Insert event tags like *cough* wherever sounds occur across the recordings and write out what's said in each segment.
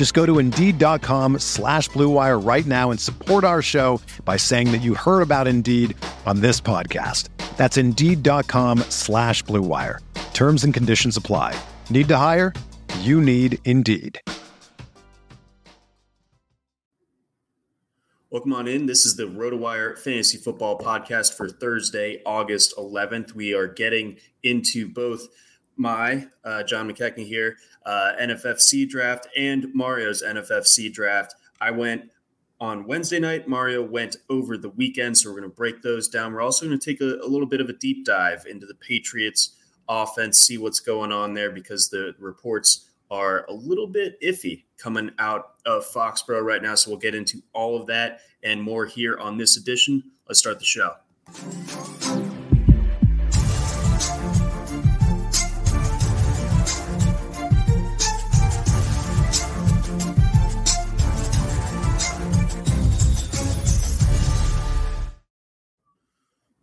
Just go to Indeed.com slash BlueWire right now and support our show by saying that you heard about Indeed on this podcast. That's Indeed.com slash BlueWire. Terms and conditions apply. Need to hire? You need Indeed. Welcome on in. This is the RotoWire Fantasy Football Podcast for Thursday, August 11th. We are getting into both my uh, John McKechnie here uh, NFFC draft and Mario's NFFC draft. I went on Wednesday night. Mario went over the weekend, so we're going to break those down. We're also going to take a, a little bit of a deep dive into the Patriots offense, see what's going on there because the reports are a little bit iffy coming out of Foxborough right now. So we'll get into all of that and more here on this edition. Let's start the show.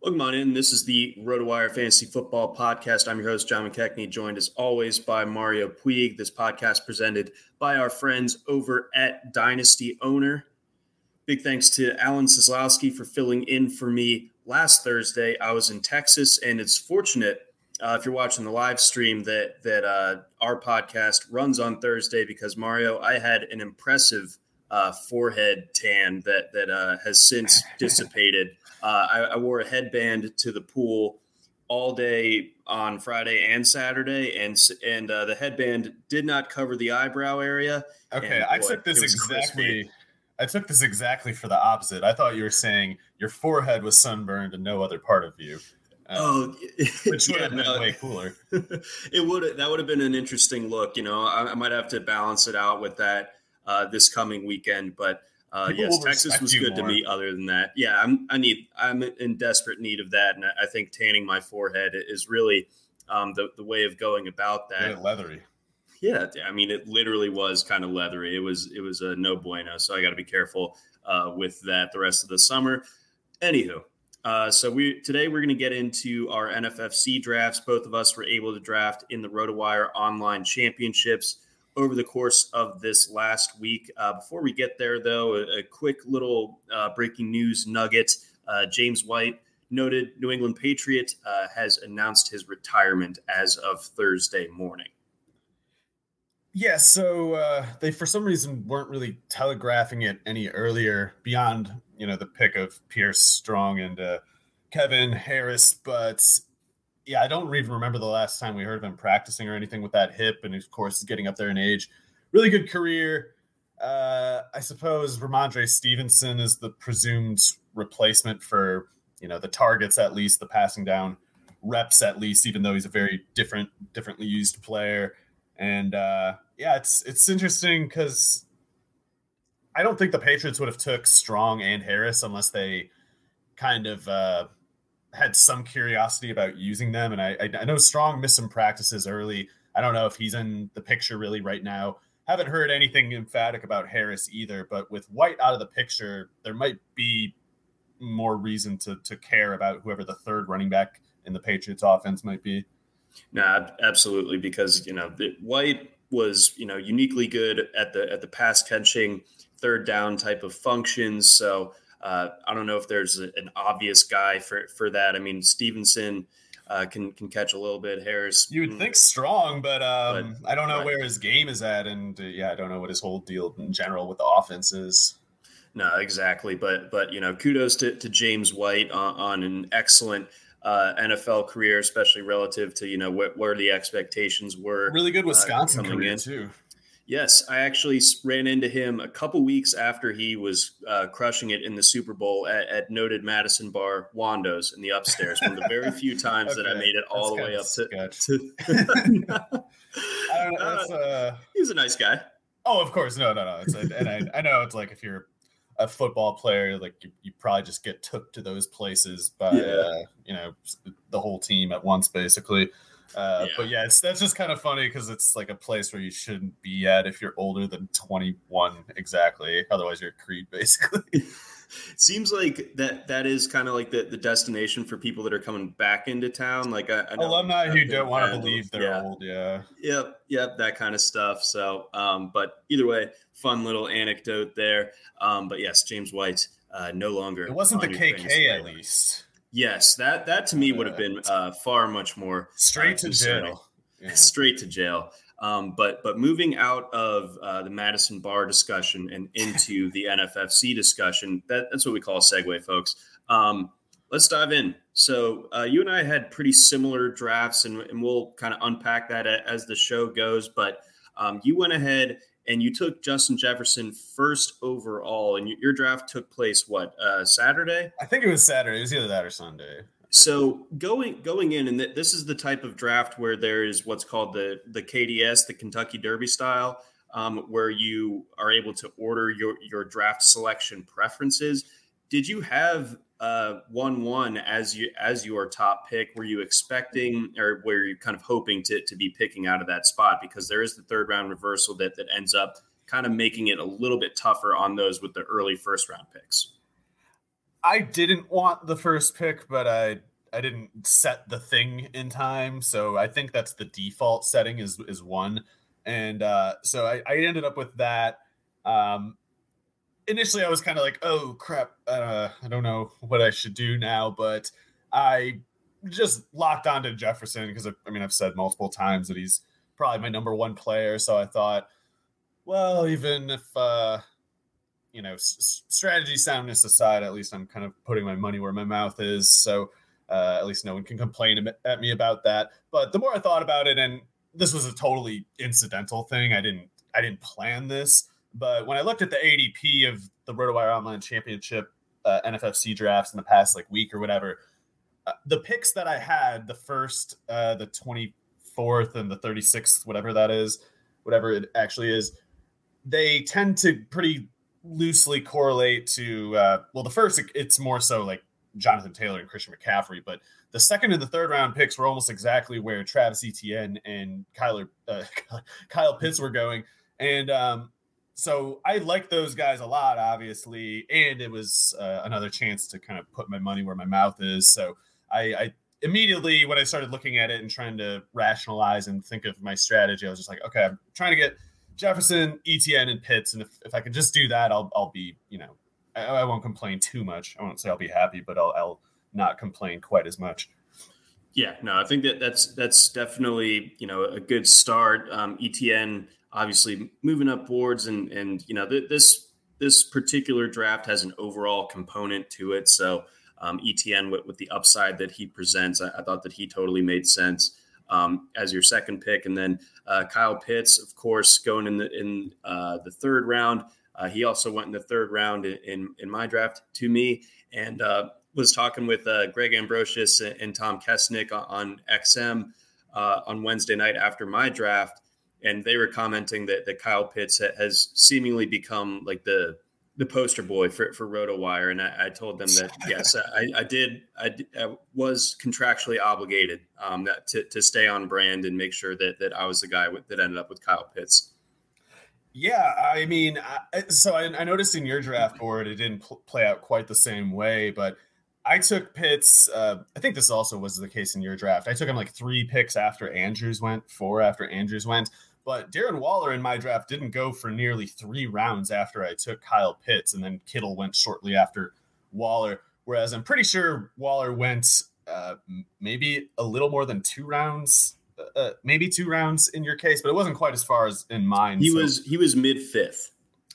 Welcome on in. This is the RotoWire Fantasy Football Podcast. I'm your host, John McKechnie, joined as always by Mario Puig. This podcast presented by our friends over at Dynasty Owner. Big thanks to Alan Seslowsky for filling in for me last Thursday. I was in Texas, and it's fortunate uh, if you're watching the live stream that that uh, our podcast runs on Thursday because Mario, I had an impressive uh, forehead tan that that uh, has since *laughs* dissipated. Uh, I, I, wore a headband to the pool all day on Friday and Saturday, and and uh, the headband did not cover the eyebrow area. Okay, I took this exactly. Crispy. I took this exactly for the opposite. I thought you were saying your forehead was sunburned and no other part of you. Um, oh, *laughs* which would yeah, have been no, way cooler. *laughs* it would that would have been an interesting look. You know, I, I might have to balance it out with that uh, this coming weekend, but uh, yes, Texas was good more. to me. Other than that, yeah, I'm I need I'm in desperate need of that, and I think tanning my forehead is really um, the the way of going about that. Yeah, leathery. Yeah, I mean, it literally was kind of leathery. It was it was a no bueno. So I got to be careful uh, with that the rest of the summer. Anywho, uh, so we today we're going to get into our NFFC drafts. Both of us were able to draft in the RotoWire online championships over the course of this last week. Uh, before we get there, though, a, a quick little uh, breaking news nugget. Uh, James White, noted New England Patriot, uh, has announced his retirement as of Thursday morning. Yeah, so uh, they for some reason weren't really telegraphing it any earlier beyond you know the pick of Pierre Strong and uh, Kevin Harris, but yeah, I don't even remember the last time we heard of him practicing or anything with that hip. And of course, getting up there in age. Really good career. Uh, I suppose Rhamondre Stevenson is the presumed replacement for you know the targets at least, the passing down reps at least, even though he's a very different, differently used player. And uh, yeah, it's it's interesting because I don't think the Patriots would have took Strong and Harris unless they kind of uh, had some curiosity about using them, and I, I, know Strong missed some practices early. I don't know if he's in the picture really right now. Haven't heard anything emphatic about Harris either, but with White out of the picture, there might be more reason to to care about whoever the third running back in the Patriots offense might be. Nah, absolutely, because you know White was you know uniquely good at the at the pass catching third down type of functions. So uh, I don't know if there's a, an obvious guy for for that. I mean, Stevenson uh, can can catch a little bit. Harris, you would mm, think strong, but, um, but I don't know right. where his game is at, and uh, yeah, I don't know what his whole deal in general with the offense is. No, exactly. But but you know, kudos to, to James White on, on an excellent uh, NFL career, especially relative to you know wh- where the expectations were. Really good uh, Wisconsin uh, career in. too. Yes, I actually ran into him a couple weeks after he was uh, crushing it in the Super Bowl at, at, noted Madison Bar Wando's in the upstairs. One of the very few *laughs* times okay. that I made it all the way up to. to *laughs* *laughs* I don't know. Uh, he's a nice guy. Oh, of course, no, no, no. It's, and I, I know it's like if you're a football player, like you, you probably just get took to those places by yeah. uh, you know the whole team at once, basically. Uh, yeah. But yeah, it's, that's just kind of funny because it's like a place where you shouldn't be at if you're older than 21 exactly. Otherwise, you're a creep, *laughs* basically. Seems like that that is kind of like the, the destination for people that are coming back into town. Like I, I alumni who don't want to believe they're yeah. old. Yeah. Yep. Yep. That kind of stuff. So, um, but either way, fun little anecdote there. Um, but yes, James White uh, no longer. It wasn't the KK at least. Yes, that that to me would have been uh, far much more straight uh, to jail. *laughs* Yeah. Straight to jail. Um, but but moving out of uh, the Madison Bar discussion and into *laughs* the NFFC discussion, that, that's what we call a segue, folks. Um, let's dive in. So uh, you and I had pretty similar drafts, and, and we'll kind of unpack that as the show goes. But um, you went ahead and you took Justin Jefferson first overall, and your draft took place what uh, Saturday? I think it was Saturday. It was either that or Sunday. So going going in, and this is the type of draft where there is what's called the the KDS, the Kentucky Derby style, um, where you are able to order your your draft selection preferences. Did you have uh, one one as you as your top pick? Were you expecting or were you kind of hoping to to be picking out of that spot because there is the third round reversal that that ends up kind of making it a little bit tougher on those with the early first round picks. I didn't want the first pick, but I I didn't set the thing in time, so I think that's the default setting is is one, and uh, so I, I ended up with that. Um, initially I was kind of like, oh crap, uh, I don't know what I should do now, but I just locked onto Jefferson because I mean I've said multiple times that he's probably my number one player. So I thought, well, even if uh, you know s- strategy soundness aside, at least I'm kind of putting my money where my mouth is. So uh, at least no one can complain at me about that. But the more I thought about it, and this was a totally incidental thing. I didn't I didn't plan this. But when I looked at the ADP of the RotoWire Online Championship uh, NFFC drafts in the past like week or whatever, uh, the picks that I had, the first, uh, the 24th, and the 36th, whatever that is, whatever it actually is, they tend to pretty loosely correlate to, uh, well, the first, it's more so like Jonathan Taylor and Christian McCaffrey, but the second and the third round picks were almost exactly where Travis Etienne and Kyler, uh, *laughs* Kyle Pitts were going. And um, so I like those guys a lot, obviously, and it was uh, another chance to kind of put my money where my mouth is. So I, I, immediately, when I started looking at it and trying to rationalize and think of my strategy, I was just like, okay, I'm trying to get Jefferson, Etienne, and Pitts, and if, if I can just do that, I'll I'll be you know I, I won't complain too much. I won't say I'll be happy, but I'll I'll not complain quite as much. Yeah, no, I think that that's that's definitely you know a good start. Um, Etienne obviously moving up boards and and you know th- this this particular draft has an overall component to it. So um, Etienne with, with the upside that he presents, I, I thought that he totally made sense um, as your second pick, and then uh, Kyle Pitts, of course, going in the in uh, the third round. Uh, he also went in the third round in in, in my draft to me, and uh, was talking with uh, Greg Ambrosius and Tom Kessenich on, on XM uh, on Wednesday night after my draft and they were commenting that, that Kyle Pitts has seemingly become like the the poster boy for, for RotoWire. And I, I told them that, *laughs* yes, I, I did. I, I, was contractually obligated um, that, to, to stay on brand and make sure that, that I was the guy with, that ended up with Kyle Pitts. Yeah, I mean, so I, I, noticed in your draft board it didn't pl- play out quite the same way, but I took Pitts. Uh, I think this also was the case in your draft. I took him like three picks after Andrews went, four after Andrews went. But Darren Waller in my draft didn't go for nearly three rounds after I took Kyle Pitts, and then Kittle went shortly after Waller. Whereas I'm pretty sure Waller went uh, maybe a little more than two rounds, uh, uh maybe two rounds in your case, but it wasn't quite as far as in mine. He so. was he was mid fifth.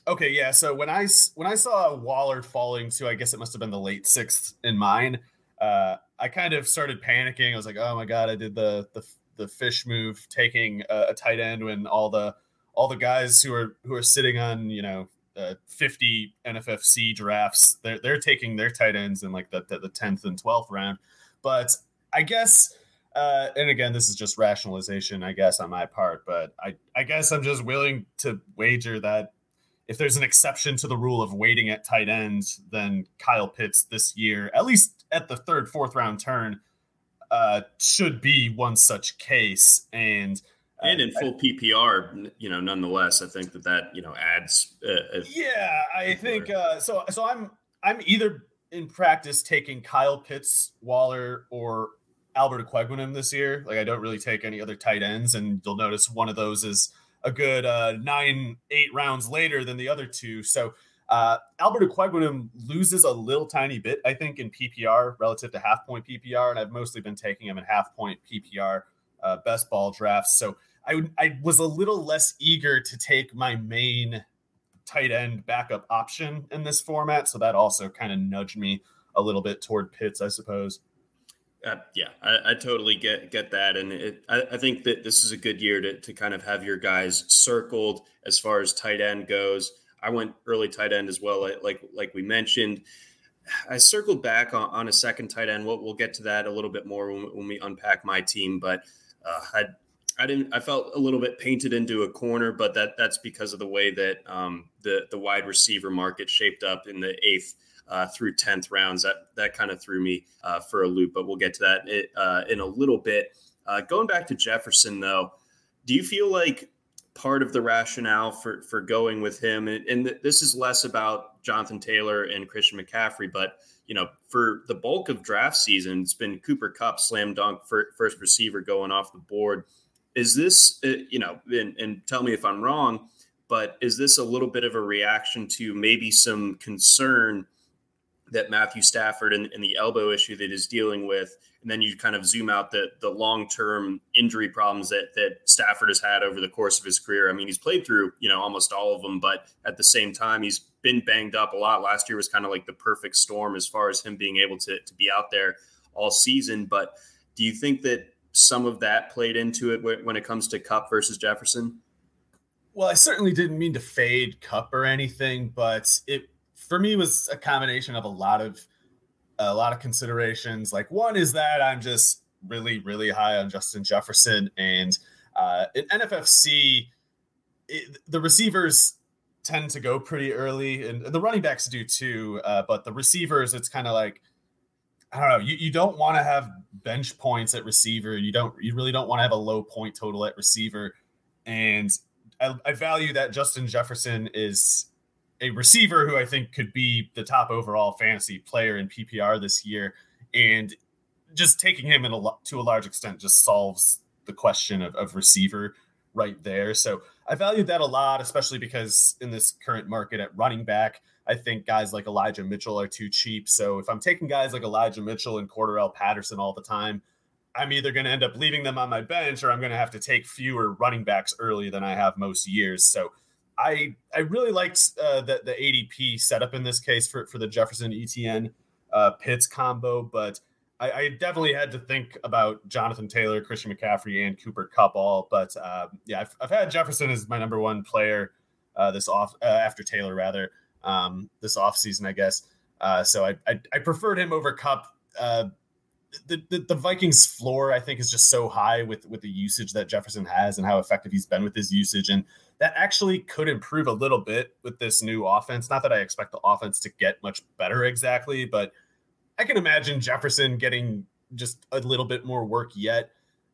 Okay, yeah. So when I when I saw Waller falling to, I guess it must have been the late sixth in mine. uh, I kind of started panicking. I was like, oh my god, I did the the the fish move, taking a, a tight end when all the all the guys who are who are sitting on you know uh, 50 NFFC drafts, they're they're taking their tight ends in like the the tenth and twelfth round. But I guess, uh, and again, this is just rationalization, I guess, on my part. But I I guess I'm just willing to wager that if there's an exception to the rule of waiting at tight ends, then Kyle Pitts this year, at least at the third, fourth round turn, uh, should be one such case. And uh, and in full PPR, you know, nonetheless, I think that that you know adds. Uh, yeah, I think uh, so. So I'm I'm either in practice taking Kyle Pitts, Waller, or Albert Okwuegbunam this year. Like I don't really take any other tight ends, and you'll notice one of those is a good uh, nine, eight rounds later than the other two. So uh, Albert loses a little tiny bit, I think, in PPR relative to half point PPR, and I've mostly been taking him in half point PPR uh, best ball drafts. So I, I was a little less eager to take my main tight end backup option in this format. So that also kind of nudged me a little bit toward Pitts, I suppose. Uh, yeah, I, I, totally get get that, and it, I, I, think that this is a good year to, to kind of have your guys circled as far as tight end goes. I went early tight end as well, like like we mentioned. I circled back on, on a second tight end. We'll, we'll, get to that a little bit more when, when we unpack my team, but uh, I I didn't. I felt a little bit painted into a corner, but that that's because of the way that um, the the wide receiver market shaped up in the eighth uh, through 10th rounds. That that kind of threw me uh, for a loop, but we'll get to that uh, in a little bit. Uh, going back to Jefferson, though, do you feel like part of the rationale for for going with him, and, and this is less about Jonathan Taylor and Christian McCaffrey, but you know, for the bulk of draft season, it's been Cooper Kupp, slam dunk first receiver going off the board. Is this, uh, you know, and, and tell me if I'm wrong, but is this a little bit of a reaction to maybe some concern that Matthew Stafford and, and, the elbow issue that he's dealing with, and then you kind of zoom out the the long term injury problems that that Stafford has had over the course of his career. I mean, he's played through you know almost all of them, but at the same time, he's been banged up a lot. Last year was kind of like the perfect storm as far as him being able to to be out there all season. But do you think that some of that played into it when it comes to Kupp versus Jefferson? Well, I certainly didn't mean to fade Kupp or anything, but it for me was a combination of a lot of a lot of considerations. Like one is that I'm just really really high on Justin Jefferson, and uh, in NFFC, it, the receivers tend to go pretty early, and the running backs do too. Uh, but the receivers, it's kind of like I don't know. You, you don't want to have bench points at receiver. You don't. You really don't want to have a low point total at receiver, and I, I value that Justin Jefferson is a receiver who I think could be the top overall fantasy player in PPR this year, and just taking him in a to a large extent just solves the question of, of receiver right there. So I valued that a lot, especially because in this current market at running back, I think guys like Elijah Mitchell are too cheap. So if I'm taking guys like Elijah Mitchell and Cordarrelle Patterson all the time, I'm either going to end up leaving them on my bench or I'm going to have to take fewer running backs early than I have most years. So I I really liked uh, the the ADP setup in this case for for the Jefferson Etienne uh, Pitts combo, but I, I, definitely had to think about Jonathan Taylor, Christian McCaffrey, and Cooper Kupp all. But um, yeah, I've, I've, had Jefferson as my number one player uh, this off uh, after Taylor rather um, this off season, I guess. Uh, so I, I, I preferred him over Kupp. The, the, Vikings floor I think is just so high with with the usage that Jefferson has and how effective he's been with his usage and that actually could improve a little bit with this new offense. Not that I expect the offense to get much better exactly, but I can imagine Jefferson getting just a little bit more work yet.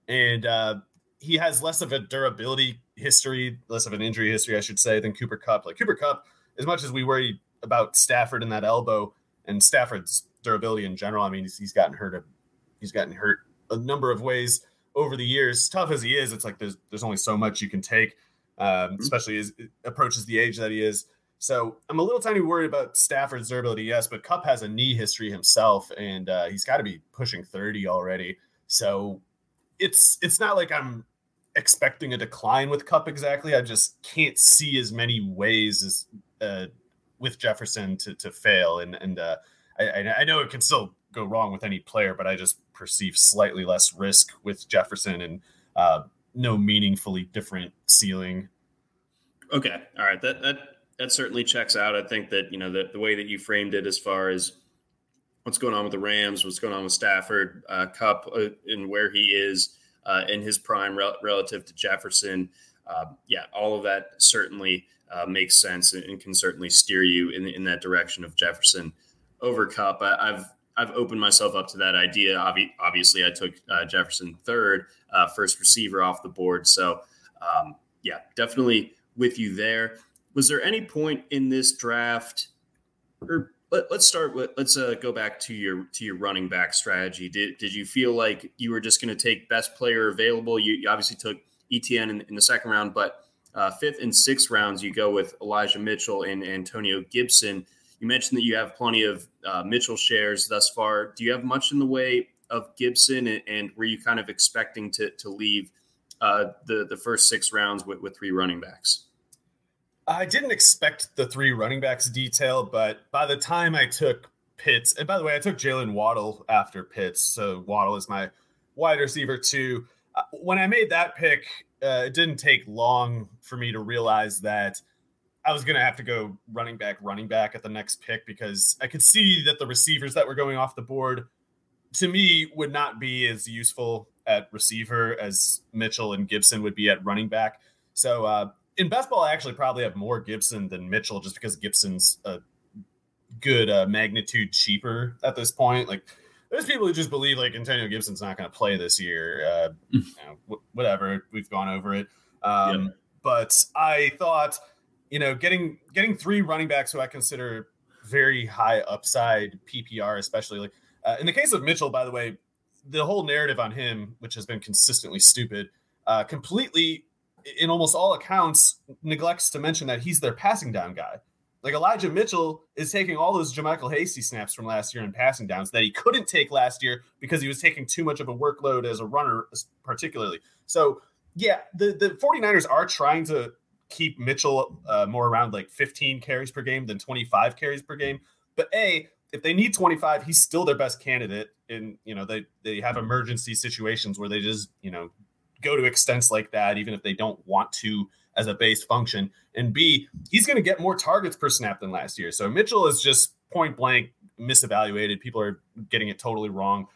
And uh, he has less of a durability history, less of an injury history, I should say, than Cooper Kupp. Like Cooper Kupp, as much as we worry about Stafford and that elbow and Stafford's durability in general, I mean, he's, he's gotten hurt. A, he's gotten hurt a number of ways over the years. Tough as he is, it's like there's there's only so much you can take um, mm-hmm. especially as it approaches the age that he is. So I'm a little tiny worried about Stafford's durability, yes, but Kupp has a knee history himself, and uh, he's got to be pushing 30 already. So it's it's not like I'm expecting a decline with Kupp exactly. I just can't see as many ways as uh, with Jefferson to to fail, and and uh, I, I know it can still go wrong with any player, but I just perceive slightly less risk with Jefferson and uh, no meaningfully different ceiling. Okay, all right, that that that certainly checks out. I think that you know the, the way that you framed it, as far as what's going on with the Rams, what's going on with Stafford, uh, Kupp, uh, and where he is uh, in his prime rel- relative to Jefferson. Uh, yeah, all of that certainly uh, makes sense and, and, can certainly steer you in, in that direction of Jefferson over Kupp. I, have I've opened myself up to that idea. Obvi- obviously, I took uh, Jefferson third, uh, first receiver off the board. So, um, yeah, definitely with you there. Was there any point in this draft, or let, us start with let's uh, go back to your to your running back strategy. Did did you feel like you were just going to take best player available? You, you obviously took Etienne in, in the second round, but uh, fifth and sixth rounds, you go with Elijah Mitchell and Antonio Gibson. You mentioned that you have plenty of uh, Mitchell shares thus far. Do you have much in the way of Gibson, and, and were you kind of expecting to to leave uh, the the first six rounds with, with three running backs? I didn't expect the three running backs detail, but by the time I took Pitts, and by the way, I took Jalen Waddle after Pitts, so Waddle is my wide receiver too. Uh, when I made that pick, uh, it didn't take long for me to realize that I was going to have to go running back, running back at the next pick because I could see that the receivers that were going off the board to me would not be as useful at receiver as Mitchell and Gibson would be at running back. So uh, in best ball, I actually probably have more Gibson than Mitchell just because Gibson's a good uh, magnitude cheaper at this point. Like there's people who just believe like Antonio Gibson's not going to play this year. Uh, *laughs* you know, whatever, we've gone over it. Um, yeah. But I thought, you know, getting getting three running backs who I consider very high upside PPR, especially like uh, in the case of Mitchell, by the way, the whole narrative on him, which has been consistently stupid, uh, completely, in almost all accounts, neglects to mention that he's their passing down guy. Like Elijah Mitchell is taking all those JaMycal Hasty snaps from last year in passing downs that he couldn't take last year because he was taking too much of a workload as a runner, particularly. So, yeah, the, the 49ers are trying to keep Mitchell uh, more around like 15 carries per game than 25 carries per game. But A, if they need 25, he's still their best candidate. And, you know, they, they have emergency situations where they just, you know, go to extents like that, even if they don't want to as a base function. And B, he's going to get more targets per snap than last year. So Mitchell is just point blank misevaluated. People are getting it totally wrong.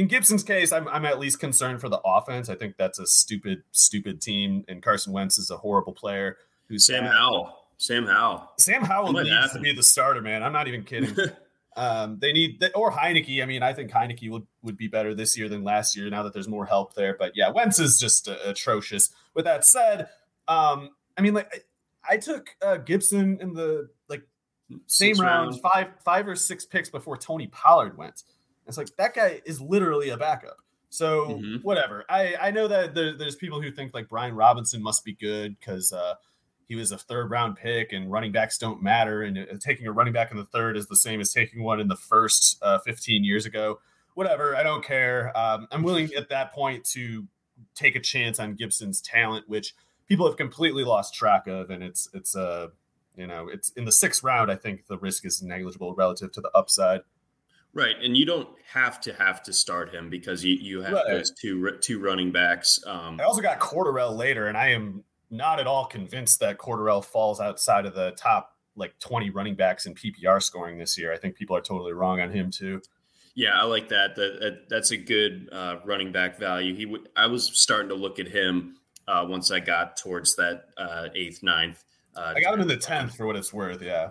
In Gibson's case, I'm, I'm at least concerned for the offense. I think that's a stupid, stupid team. And Carson Wentz is a horrible player. Who's Sam Howell. Sam Howell. Sam Howell needs happen. to be the starter, man. I'm not even kidding. *laughs* um, they need or Heinicke. I mean, I think Heinicke would, would be better this year than last year now that there's more help there. But yeah, Wentz is just uh, atrocious. With that said, um, I mean, like I, I took uh, Gibson in the like same round, round, five five or six picks before Tony Pollard went. It's like that guy is literally a backup. So mm-hmm. whatever. I I know that there, there's people who think like Brian Robinson must be good because uh, he was a third round pick and running backs don't matter and uh, taking a running back in the third is the same as taking one in the first uh, 15 years ago. Whatever. I don't care. Um, I'm willing at that point to take a chance on Gibson's talent, which people have completely lost track of, and it's it's a uh, you know it's in the sixth round. I think the risk is negligible relative to the upside. Right, and you don't have to have to start him because you, you have right. those two two running backs. Um, I also got Cordarrelle later, and I am not at all convinced that Cordarrelle falls outside of the top like 20 running backs in PPR scoring this year. I think people are totally wrong on him too. Yeah, I like that. That, that that's a good uh, running back value. He would. I was starting to look at him uh, once I got towards that uh, eighth, ninth. Uh, I got him in the tenth for what it's worth. Yeah.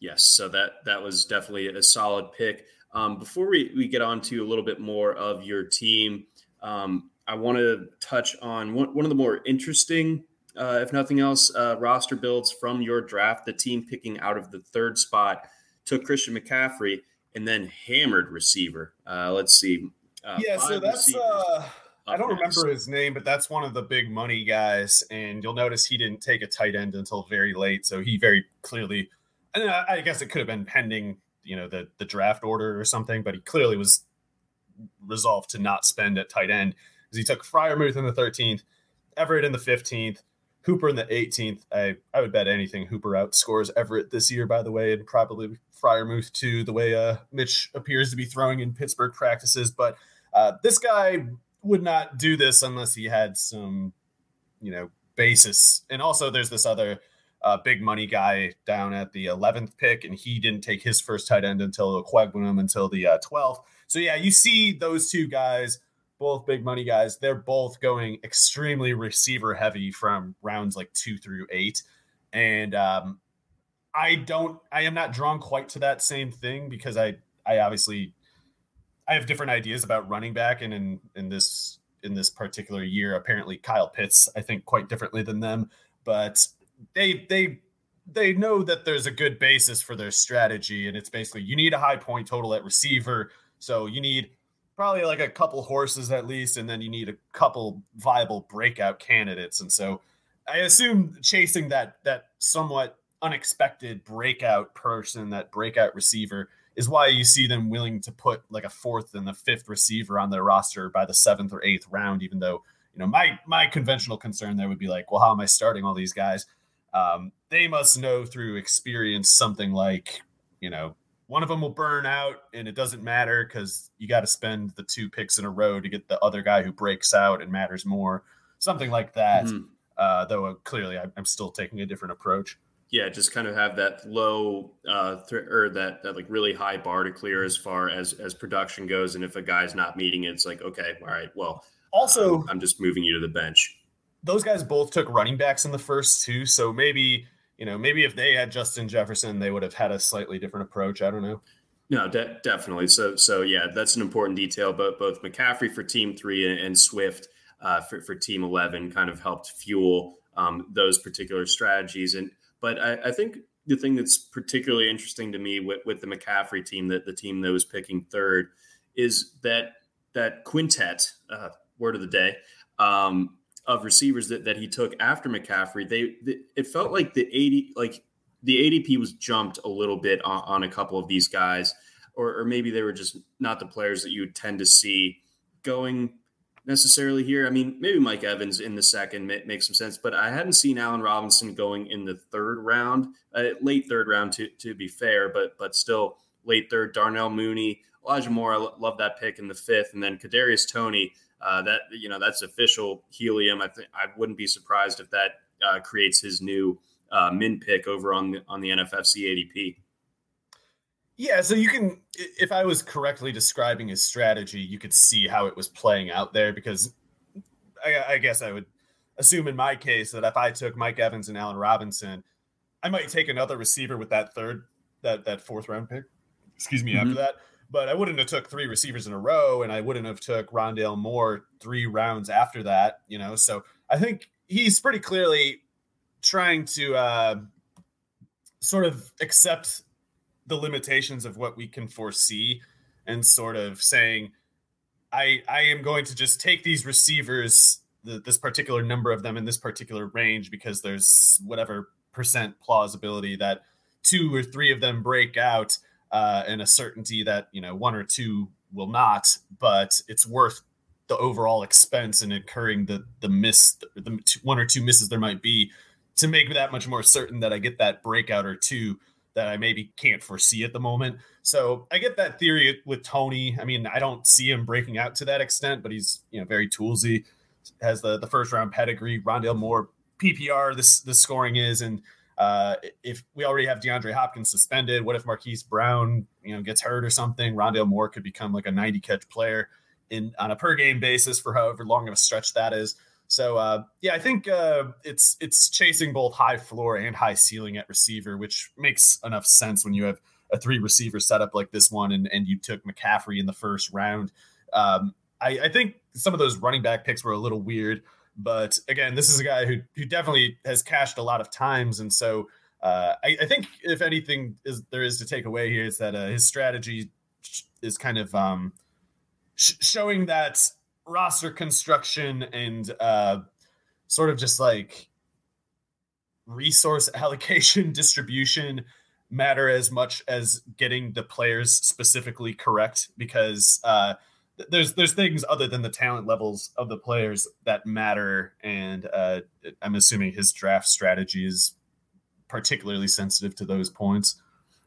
Yes, so that that was definitely a solid pick. Um, before we, we get on to a little bit more of your team, um, I want to touch on one, one of the more interesting, uh, if nothing else, uh, roster builds from your draft. The team picking out of the third spot took Christian McCaffrey and then hammered receiver. Uh, let's see. Uh, yeah, so that's uh, I don't remember his name, but that's one of the big money guys. And you'll notice he didn't take a tight end until very late. So he very clearly, and I guess it could have been pending, you know, the the draft order or something, but he clearly was resolved to not spend at tight end because he took Freiermuth in the 13th, Everett in the 15th, Hooper in the 18th. I, I would bet anything Hooper outscores Everett this year, by the way, and probably Freiermuth too, the way uh, Mitch appears to be throwing in Pittsburgh practices. But uh, this guy would not do this unless he had some, you know, basis. And also, there's this other uh, big money guy down at the 11th pick, and he didn't take his first tight end until Okwuegbunam until the uh, 12th. So yeah, you see those two guys, both big money guys. They're both going extremely receiver heavy from rounds like two through eight, and um, I don't, I am not drawn quite to that same thing because I, I obviously, I have different ideas about running back, and in in this in this particular year, apparently Kyle Pitts, I think quite differently than them, but they they they know that there's a good basis for their strategy, and it's basically you need a high point total at receiver, so you need probably like a couple horses at least, and then you need a couple viable breakout candidates, and so I assume chasing that that somewhat unexpected breakout person, that breakout receiver, is why you see them willing to put like a fourth and the fifth receiver on their roster by the seventh or eighth round, even though you know my my conventional concern there would be like, well, how am I starting all these guys? Um, they must know through experience something like, you know, one of them will burn out and it doesn't matter because you got to spend the two picks in a row to get the other guy who breaks out and matters more, something like that. Mm-hmm. Uh, though uh, clearly I'm still taking a different approach. Yeah, just kind of have that low uh, th- or that, that like really high bar to clear as far as as production goes, and if a guy's not meeting it, it's like okay, all right, well, also I'm just moving you to the bench those guys both took running backs in the first two, so maybe you know maybe if they had Justin Jefferson, they would have had a slightly different approach. I don't know. No, de- definitely. So so yeah, that's an important detail. But both McCaffrey for Team Three and, and Swift uh, for for Team Eleven kind of helped fuel um, those particular strategies. And but I, I think the thing that's particularly interesting to me with, with the McCaffrey team, that the team that was picking third, is that that quintet. Uh, word of the day. Um, of receivers that, that he took after McCaffrey, they, they it felt like the 80 like the ADP was jumped a little bit on, on a couple of these guys, or, or maybe they were just not the players that you would tend to see going necessarily here. I mean, maybe Mike Evans in the second makes some sense, but I hadn't seen Allen Robinson going in the third round, uh, late third round to to be fair, but but still late third. Darnell Mooney, Elijah Moore, I love that pick in the fifth, and then Kadarius Toney. uh, that you know that's official helium. I think I wouldn't be surprised if that uh, creates his new uh, min pick over on the on the NFFC ADP. Yeah, so you can, if I was correctly describing his strategy, you could see how it was playing out there because I, I guess I would assume in my case that if I took Mike Evans and Allen Robinson, I might take another receiver with that third, that that fourth round pick. Excuse me, mm-hmm. after that but I wouldn't have took three receivers in a row, and I wouldn't have took Rondale Moore three rounds after that. You know, so I think he's pretty clearly trying to uh, sort of accept the limitations of what we can foresee, and sort of saying, I I am going to just take these receivers, the, this particular number of them in this particular range, because there's whatever percent plausibility that two or three of them break out uh, and a certainty that you know one or two will not, but it's worth the overall expense and incurring the the miss, the one or two misses there might be, to make that much more certain that I get that breakout or two that I maybe can't foresee at the moment. So I get that theory with Toney. I mean, I don't see him breaking out to that extent, but he's you know very toolsy, has the the first round pedigree. Rondale Moore PPR this the scoring is and uh, if we already have DeAndre Hopkins suspended, what if Marquise Brown, you know, gets hurt or something? Rondale Moore could become like a 90 catch player in on a per game basis for however long of a stretch that is. So uh, yeah, I think uh, it's it's chasing both high floor and high ceiling at receiver, which makes enough sense when you have a three receiver setup like this one, and and you took McCaffrey in the first round. Um, I, I think some of those running back picks were a little weird. But again, this is a guy who who definitely has cashed a lot of times, and so uh, I, I, think if anything is there is to take away here is that uh, his strategy is kind of um, sh- showing that roster construction and uh, sort of just like resource *laughs* allocation distribution matter as much as getting the players specifically correct because uh, there's there's things other than the talent levels of the players that matter, and uh, I'm assuming his draft strategy is particularly sensitive to those points.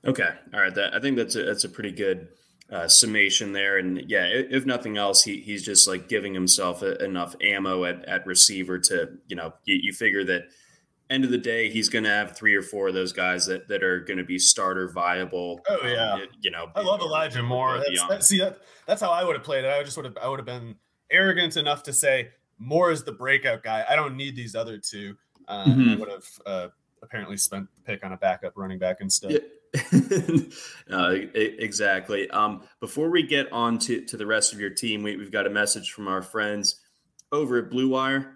Okay, all right. That, I think that's a, that's a pretty good uh, summation there. And yeah, if nothing else, he, he's just like giving himself a, enough ammo at, at receiver to you know you, you figure that end of the day, he's going to have three or four of those guys that, that are going to be starter viable. Oh yeah, um, you know, I love Elijah Moore. That's, that, see that that's how I would have played it. I just would have I would have been arrogant enough to say Moore is the breakout guy. I don't need these other two. Uh, mm-hmm. I would have uh, apparently spent the pick on a backup running back instead. Yeah. *laughs* uh, exactly. Um, before we get on to, to the rest of your team, we, we've got a message from our friends over at Blue Wire.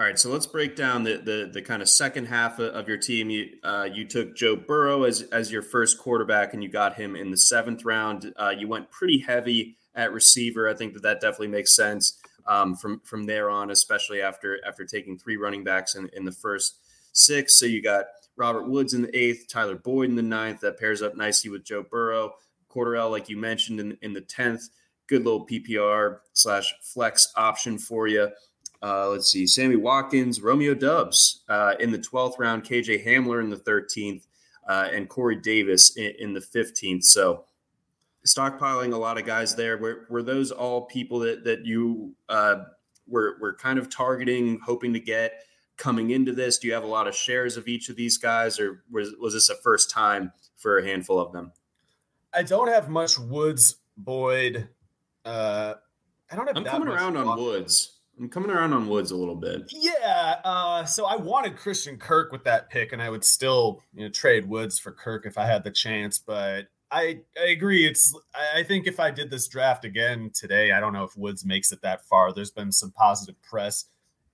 All right, so let's break down the the, the kind of second half of your team. You uh, you took Joe Burrow as as your first quarterback, and you got him in the seventh round. Uh, you went pretty heavy at receiver. I think that that definitely makes sense um, from from there on, especially after after taking three running backs in, in the first six. So you got Robert Woods in the eighth, Tyler Boyd in the ninth. That pairs up nicely with Joe Burrow. Cordarrelle, like you mentioned, in in the tenth. Good little PPR slash flex option for you. Uh, let's see, Sammy Watkins, Romeo Doubs uh, in the 12th round, KJ Hamler in the 13th, uh, and Corey Davis in, in, the 15th. So stockpiling a lot of guys there. Were, were those all people that, that you uh, were, were kind of targeting, hoping to get coming into this? Do you have a lot of shares of each of these guys, or was, was this a first time for a handful of them? I don't have much Woods, Boyd. Uh, I don't have. I'm coming around on Woods. I'm coming around on Woods a little bit. Yeah. Uh, so I wanted Christian Kirk with that pick, and I would still you know trade Woods for Kirk if I had the chance. But I I agree. It's I think if I did this draft again today, I don't know if Woods makes it that far. There's been some positive press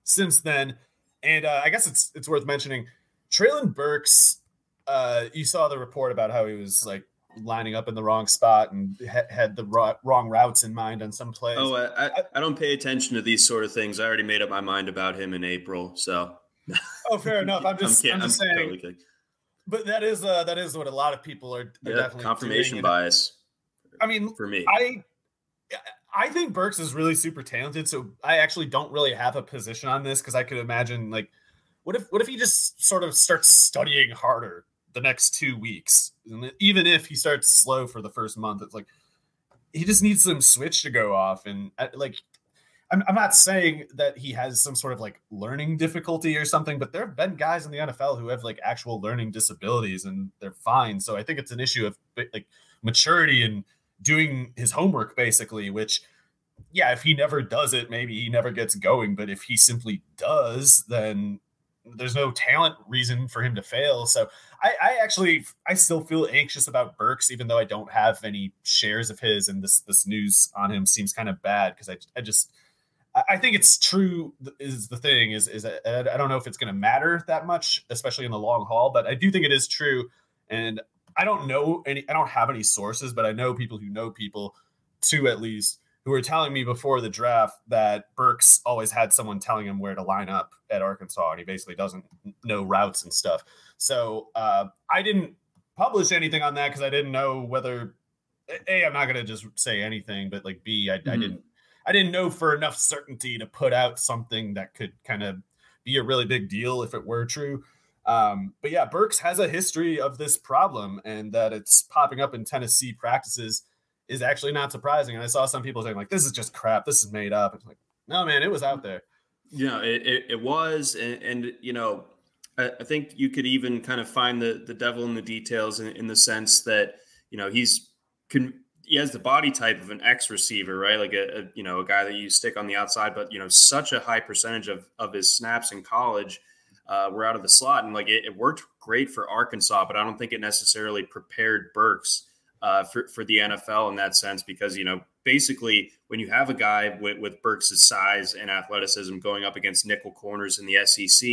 since then, and uh, I guess it's it's worth mentioning. Treylon Burks. Uh, you saw the report about how he was like lining up in the wrong spot and ha- had the wrong routes in mind on some plays. Oh, I, I, I, don't pay attention to these sort of things. I already made up my mind about him in April. So. oh, fair enough. I'm *laughs* just, I'm, I'm just I'm saying. Totally but that is uh, that is what a lot of people are, are yeah, definitely confirmation bias. I mean, for me, I I think Burks is really super talented. So I actually don't really have a position on this because I could imagine like, what if what if he just sort of starts studying harder the next two weeks, and even if he starts slow for the first month, it's like he just needs some switch to go off and uh, like I'm, I'm not saying that he has some sort of like learning difficulty or something, but there have been guys in the NFL who have like actual learning disabilities and they're fine. So I think it's an issue of like maturity and doing his homework basically, which yeah, if he never does it, maybe he never gets going. But if he simply does, then there's no talent reason for him to fail. So I, I, actually I still feel anxious about Burks, even though I don't have any shares of his, and this this news on him seems kind of bad because I I just I think it's true is the thing is is I don't know if it's going to matter that much, especially in the long haul, but I do think it is true. And I don't know any, I don't have any sources, but I know people who know people, two at least, who were telling me before the draft that Burks always had someone telling him where to line up at Arkansas, and he basically doesn't know routes and stuff. So uh, I didn't publish anything on that because I didn't know whether a I'm not going to just say anything, but like b I, mm-hmm. I didn't I didn't know for enough certainty to put out something that could kind of be a really big deal if it were true. Um, but yeah, Burks has a history of this problem, and that it's popping up in Tennessee practices is actually not surprising. And I saw some people saying like, "This is just crap. This is made up." It's like, no, man, it was out there. Yeah, it, it, it was, and, and, you know, I, I, think you could even kind of find the the devil in the details in, in the sense that you know he's con- he has the body type of an X receiver, right? Like a, a, you know a guy that you stick on the outside, but you know such a high percentage of of his snaps in college uh, were out of the slot, and like it, it, worked great for Arkansas, but I don't think it necessarily prepared Burks uh, for for the NFL in that sense because you know basically when you have a guy with, with Burks' size and athleticism going up against nickel corners in the SEC.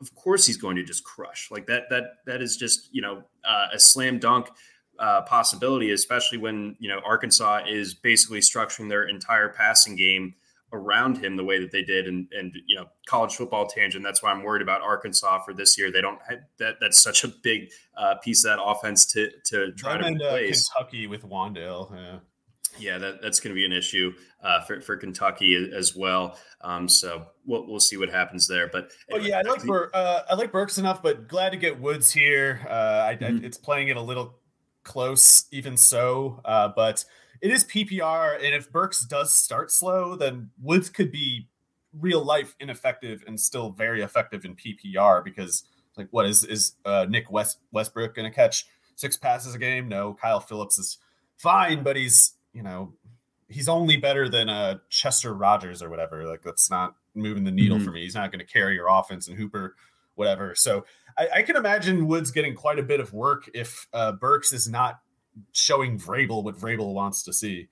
Of course, he's going to just crush like that. That that is just you know uh, a slam dunk uh, possibility, especially when you know Arkansas is basically structuring their entire passing game around him the way that they did and and you know college football tangent. That's why i'm worried about arkansas for this year. They don't have that that's such a big uh, piece of that offense to to try to and, replace. Uh, kentucky with Wan'Dale yeah. Yeah that, that's going to be an issue uh, for, for kentucky as well. Um, so we'll, we'll see what happens there but anyway, yeah i like Bur- uh, i like burks enough but glad to get woods here. Uh, I, mm-hmm. I, it's playing it a little close, even so. Uh, but it is PPR, and if Burks does start slow, then Woods could be real life ineffective and still very effective in PPR because like what is is uh, Nick West Westbrook going to catch six passes a game? No, Kyle Phillips is fine, but he's you know he's only better than uh, Chester Rogers or whatever. Like that's not moving the needle mm-hmm. for me. He's not going to carry your offense and Hooper whatever. So I, I, can imagine Woods getting quite a bit of work if uh, Burks is not showing Vrabel what Vrabel wants to see.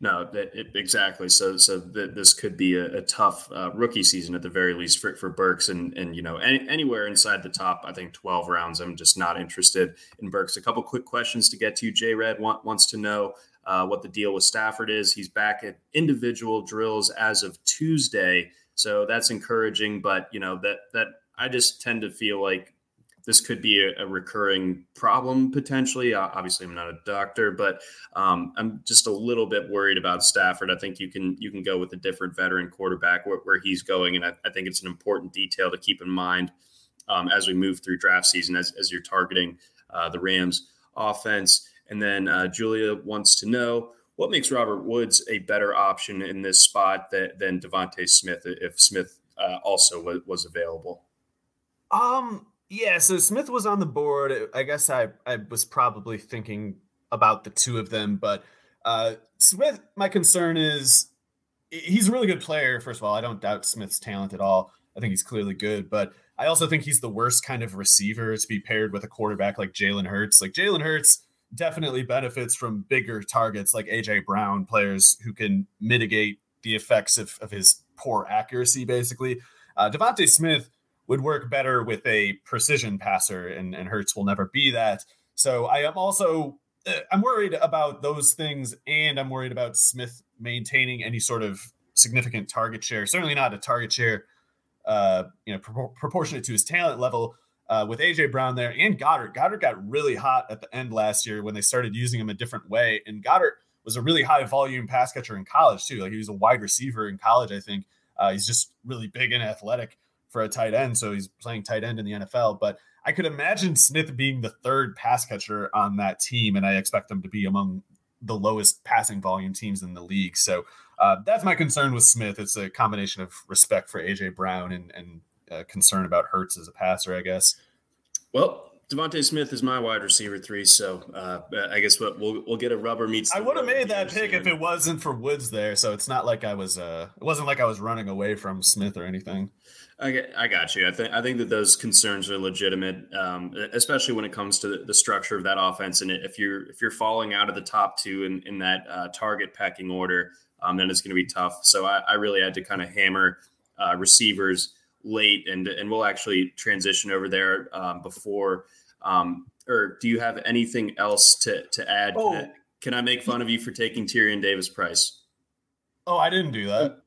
No, that, it, exactly. So, so th- this could be a, a tough uh, rookie season at the very least for, for Burks, and and you know any, anywhere inside the top, I think twelve rounds. I'm just not interested in Burks. A couple quick questions to get to. J Red want, wants to know uh, what the deal with Stafford is. He's back at individual drills as of Tuesday, so that's encouraging. But you know that that I just tend to feel like this could be a, a recurring problem potentially. Uh, obviously, I'm not a doctor, but um, I'm just a little bit worried about Stafford. I think you can you can go with a different veteran quarterback where, where he's going, and I, I, think it's an important detail to keep in mind um, as we move through draft season as, as you're targeting uh, the Rams offense. And then uh, Julia wants to know what makes Robert Woods a better option in this spot that, than DeVonta Smith if Smith uh, also was, was available. Um, yeah, so Smith was on the board. I guess I, I was probably thinking about the two of them, but uh, Smith, my concern is he's a really good player. First of all, I don't doubt Smith's talent at all. I think he's clearly good, but I also think he's the worst kind of receiver to be paired with a quarterback like Jalen Hurts. Like Jalen Hurts definitely benefits from bigger targets like AJ Brown, players who can mitigate the effects of, of his poor accuracy, basically. Uh, DeVonta Smith would work better with a precision passer, and, and Hurts will never be that. So I am also uh, I'm worried about those things, and I'm worried about Smith maintaining any sort of significant target share. Certainly not a target share, uh, you know, pro- proportionate to his talent level. Uh, with AJ Brown there and Goedert, Goedert got really hot at the end last year when they started using him a different way. And Goedert was a really high volume pass catcher in college too. Like he was a wide receiver in college, I think. Uh, he's just really big and athletic for a tight end, so he's playing tight end in the NFL. But I could imagine Smith being the third pass catcher on that team, and I expect them to be among the lowest passing volume teams in the league. So uh, that's my concern with Smith. It's a combination of respect for AJ Brown and, and uh, concern about Hurts as a passer, I guess. Well, DeVonta Smith is my wide receiver three, so uh, I guess we'll, we'll, we'll get a rubber meets. I would have made that pick if it wasn't for Woods there, so it's not like I was. Uh, it wasn't like I was running away from Smith or anything. I, I got you. I think I think that those concerns are legitimate, um, especially when it comes to the, the, structure of that offense. And if you're if you're falling out of the top two in in that uh, target pecking order, um, then it's going to be tough. So I, I, really had to kind of hammer uh, receivers late, and and we'll actually transition over there um, before. Um, or do you have anything else to to add? Oh. Can, I, can I make fun of you for taking Tyrion Davis Price? Oh, I didn't do that.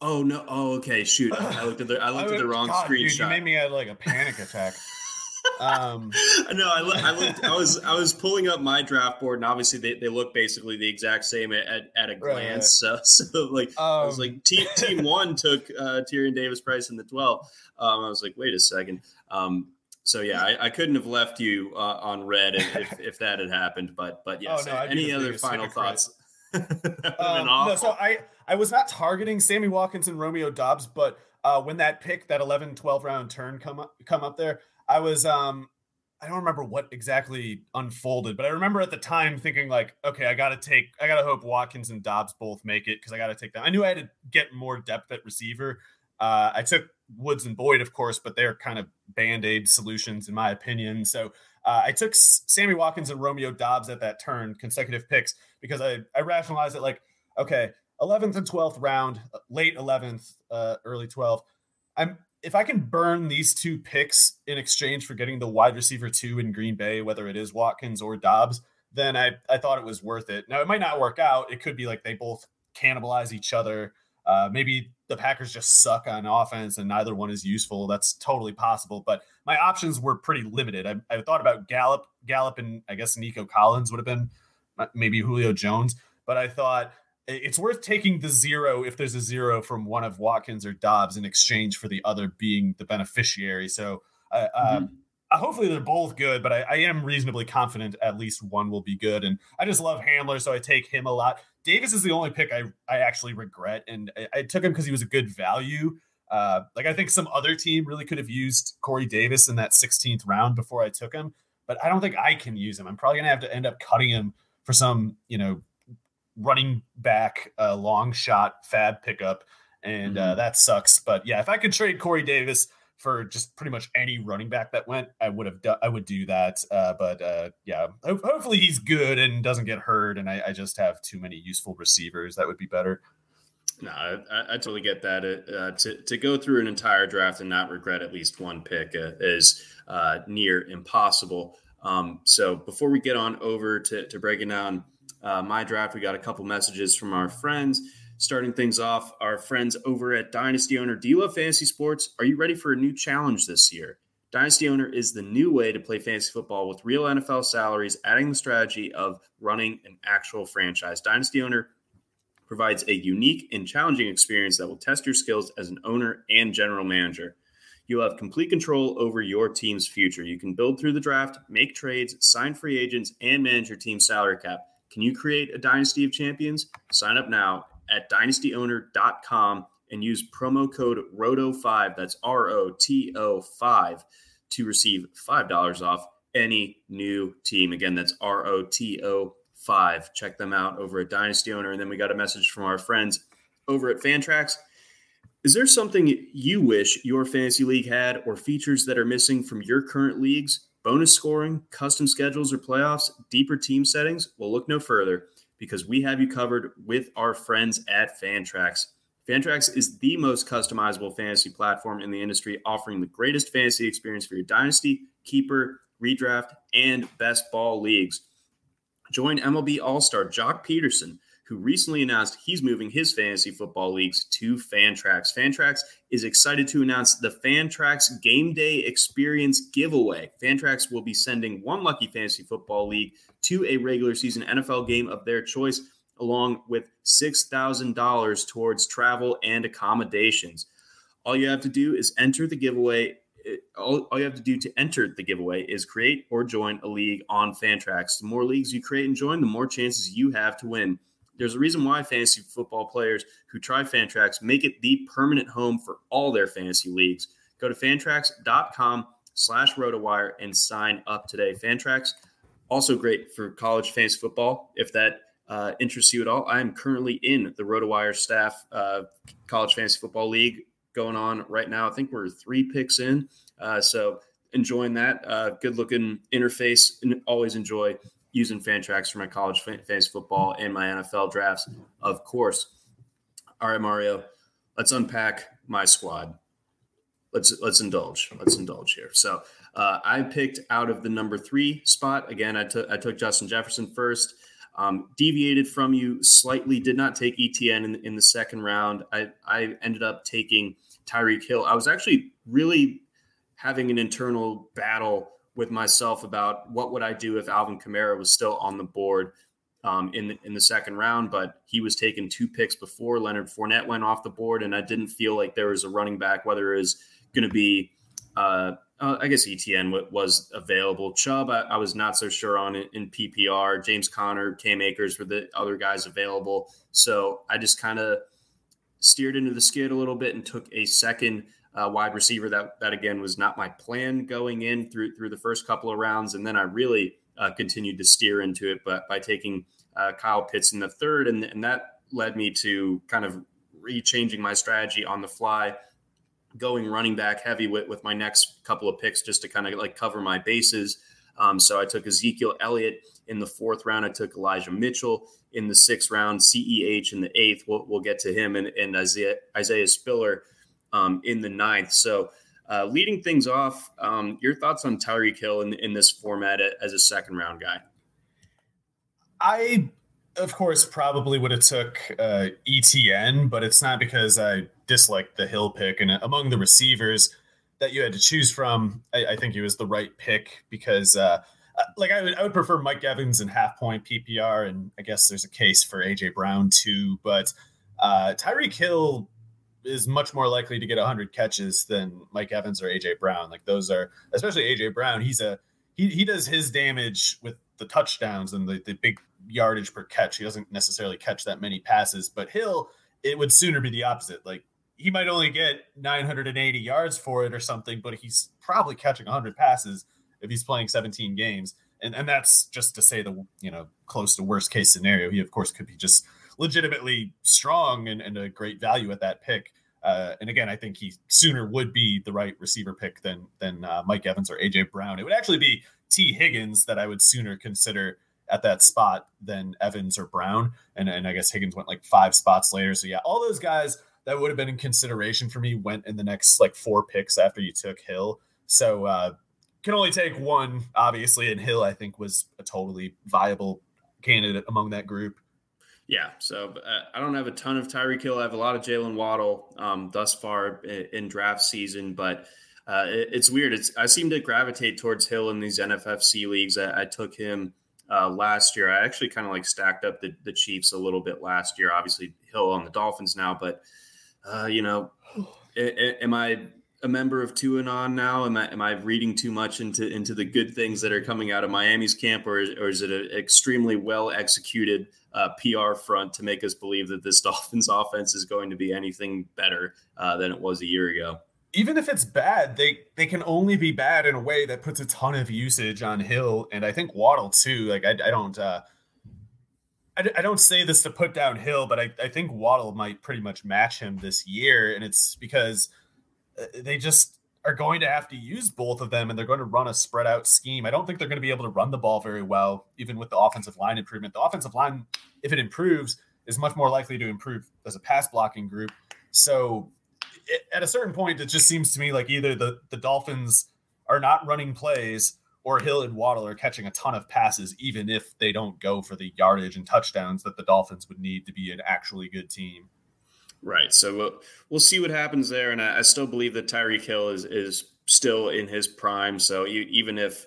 Oh no! Oh, okay. Shoot, I looked at the I *laughs* looked at the wrong God, screenshot. Dude, you made me have like a panic attack. *laughs* um, no, I, I looked. I was I was pulling up my draft board, and obviously they, they look basically the exact same at, at a glance. Right. So, *laughs* so like um, I was like, um, team team one took uh, Tyrion Davis Price in the twelve. Um, I was like, wait a second. Um, so yeah, I, I, couldn't have left you uh, on red if, if, that had happened. But but yes, oh, no, any other final thoughts? um, no, so I I was not targeting Sammy Watkins and Romeo Doubs, but uh, when that pick, that 11, 12 round turn come up, come up there, I was um I don't remember what exactly unfolded, but I remember at the time thinking like, okay, I got to take, I got to hope Watkins and Doubs both make it because I got to take them. I knew I had to get more depth at receiver. Uh, I took Woods and Boyd, of course, but they're kind of band aid solutions in my opinion. So uh, I took Sammy Watkins and Romeo Doubs at that turn, consecutive picks, because I, I rationalized it like, okay, 11th and 12th round, late 11th, uh, early 12th. I'm if I can burn these two picks in exchange for getting the wide receiver two in Green Bay, whether it is Watkins or Doubs, then I, I thought it was worth it. Now it might not work out. It could be like they both cannibalize each other. Uh, maybe the Packers just suck on offense and neither one is useful. That's totally possible. But my options were pretty limited. I, I thought about Gallup, Gallup, and I guess Nico Collins would have been maybe Julio Jones. But I thought it's worth taking the zero if there's a zero from one of Watkins or Doubs in exchange for the other being the beneficiary. So uh, mm-hmm. um, uh, hopefully they're both good, but I, I, am reasonably confident at least one will be good. And I just love Hamler, so I take him a lot. Davis is the only pick I, I actually regret, and I, I took him because he was a good value. Uh, like I think some other team really could have used Corey Davis in that 16th round before I took him, but I don't think I can use him. I'm probably gonna have to end up cutting him for some, you know, running back uh, long shot fab pickup, and uh, mm-hmm. uh, that sucks. But yeah, if I could trade Corey Davis for just pretty much any running back that went, I would have done. I would do that. Uh, but uh, yeah, ho- hopefully he's good and doesn't get hurt, and I, I, just have too many useful receivers. That would be better. No, I, I totally get that. Uh, to to go through an entire draft and not regret at least one pick is near impossible. Um, so before we get on over to, to breaking down uh, my draft, we got a couple messages from our friends. Starting things off, our friends over at Dynasty Owner. Do you love fantasy sports? Are you ready for a new challenge this year? Dynasty Owner is the new way to play fantasy football with real NFL salaries, adding the strategy of running an actual franchise. Dynasty Owner provides a unique and challenging experience that will test your skills as an owner and general manager. You'll have complete control over your team's future. You can build through the draft, make trades, sign free agents, and manage your team's salary cap. Can you create a dynasty of champions? Sign up now at dynastyowner.com and use promo code ROTO5, that's R O T O 5, to receive $5 off any new team. Again, that's R O T O 5. Check them out over at Dynasty Owner. And then we got a message from our friends over at Fantrax. Is there something you wish your fantasy league had or features that are missing from your current leagues? Bonus scoring, custom schedules or playoffs, deeper team settings, well, look no further because we have you covered with our friends at Fantrax. Fantrax is the most customizable fantasy platform in the industry, offering the greatest fantasy experience for your dynasty, keeper, redraft, and best ball leagues. Join MLB All Star Joc Pederson, who recently announced he's moving his fantasy football leagues to Fantrax. Fantrax is excited to announce the Fantrax Game Day Experience giveaway. Fantrax will be sending one lucky fantasy football league to a regular season NFL game of their choice, along with $6,000 towards travel and accommodations. All you have to do is enter the giveaway uh, all, all you have to do to enter the giveaway is create or join a league on Fantrax. The more leagues you create and join, the more chances you have to win. There's a reason why fantasy football players who try Fantrax make it the permanent home for all their fantasy leagues. Go to fantrax.com slash rotowire and sign up today. Fantrax, also great for college fantasy football. If that uh, interests you at all, I am currently in the RotoWire staff uh, college fantasy football league going on right now. I think we're three picks in. Uh, so enjoying that. Uh, good looking interface. And always enjoy using Fantrax for my college fantasy football and my NFL drafts, of course. All right, Mario, let's unpack my squad. Let's let's indulge. Let's indulge here. So uh, I picked out of the number three spot. Again, I took I took Justin Jefferson first. Um, deviated from you slightly. Did not take ETN in, in the second round. I I ended up taking Tyreek Hill. I was actually really having an internal battle with myself about what would I do if Alvin Kamara was still on the board um, in the, in the second round, but he was taken two picks before Leonard Fournette went off the board, and I didn't feel like there was a running back, whether it was going to be, uh, uh, I guess ETN was available. Chubb, I, I, was not so sure on it in PPR. James Conner, Cam Akers were the other guys available, so I just kind of steered into the skid a little bit and took a second uh, wide receiver. That that again was not my plan going in through through the first couple of rounds, and then I really uh, continued to steer into it, but by taking uh, Kyle Pitts in the third, and, and that led me to kind of rechanging my strategy on the fly, going running back heavy with, with my next couple of picks just to kind of like cover my bases. Um, so I took Ezekiel Elliott in the fourth round. I took Elijah Mitchell in the sixth round, CEH in the eighth. We'll, we'll get to him and, and Isaiah, Isaiah Spiller um, in the ninth. So, uh, leading things off, um, your thoughts on Tyreek Hill in, in this format as a second round guy? I, of course, probably would have took uh, ETN, but it's not because I disliked the Hill pick. And among the receivers that you had to choose from, I, I think he was the right pick because. Uh, uh, like I would, I would prefer Mike Evans and half point PPR, and I guess there's a case for AJ Brown too. But uh, Tyreek Hill is much more likely to get 100 catches than Mike Evans or AJ Brown. Like those are, especially AJ Brown. He's a he he does his damage with the touchdowns and the, the big yardage per catch. He doesn't necessarily catch that many passes, but Hill, it would sooner be the opposite. Like he might only get 980 yards for it or something, but he's probably catching 100 passes if he's playing 17 games. And, and that's just to say the you know close to worst case scenario. He of course could be just legitimately strong and, and a great value at that pick. Uh, and again, I think he sooner would be the right receiver pick than than uh, Mike Evans or AJ Brown. It would actually be T Higgins that I would sooner consider at that spot than Evans or Brown. And and I guess Higgins went like five spots later. So yeah, all those guys that would have been in consideration for me went in the next like four picks after you took Hill. So uh, can only take one, obviously, and Hill I think was a totally viable candidate among that group. Yeah, so uh, I don't have a ton of Tyreek Hill. I have a lot of Jaylen Waddle um, thus far in, in, draft season, but uh, it, it's weird. It's I seem to gravitate towards Hill in these NFFC leagues. I, I took him uh, last year. I actually kind of like stacked up the, the Chiefs a little bit last year. Obviously, Hill on the Dolphins now, but uh, you know, *sighs* am I a member of Two and On now? Am I am I reading too much into into the good things that are coming out of Miami's camp, or is, or is it an extremely well executed uh, PR front to make us believe that this *laughs* Dolphins offense is going to be anything better uh, than it was a year ago? Even if it's bad, they they can only be bad in a way that puts a ton of usage on Hill and I think Waddle too. Like I, I don't. Uh, I, I don't say this to put down Hill, but I, I think Waddle might pretty much match him this year, and it's because Uh, they just are going to have to use both of them and they're going to run a spread out scheme. I don't think they're going to be able to run the ball very well, even with the offensive line improvement. The offensive line, if it improves, is much more likely to improve as a pass blocking group. So it, at a certain point, it just seems to me like either the, the Dolphins are not running plays or Hill and Waddle are catching a ton of passes, even if they don't go for the yardage and touchdowns that the Dolphins would need to be an actually good team. Right. So we'll, we'll see what happens there. And I, I still believe that Tyreek Hill is, is still in his prime. So you, even if,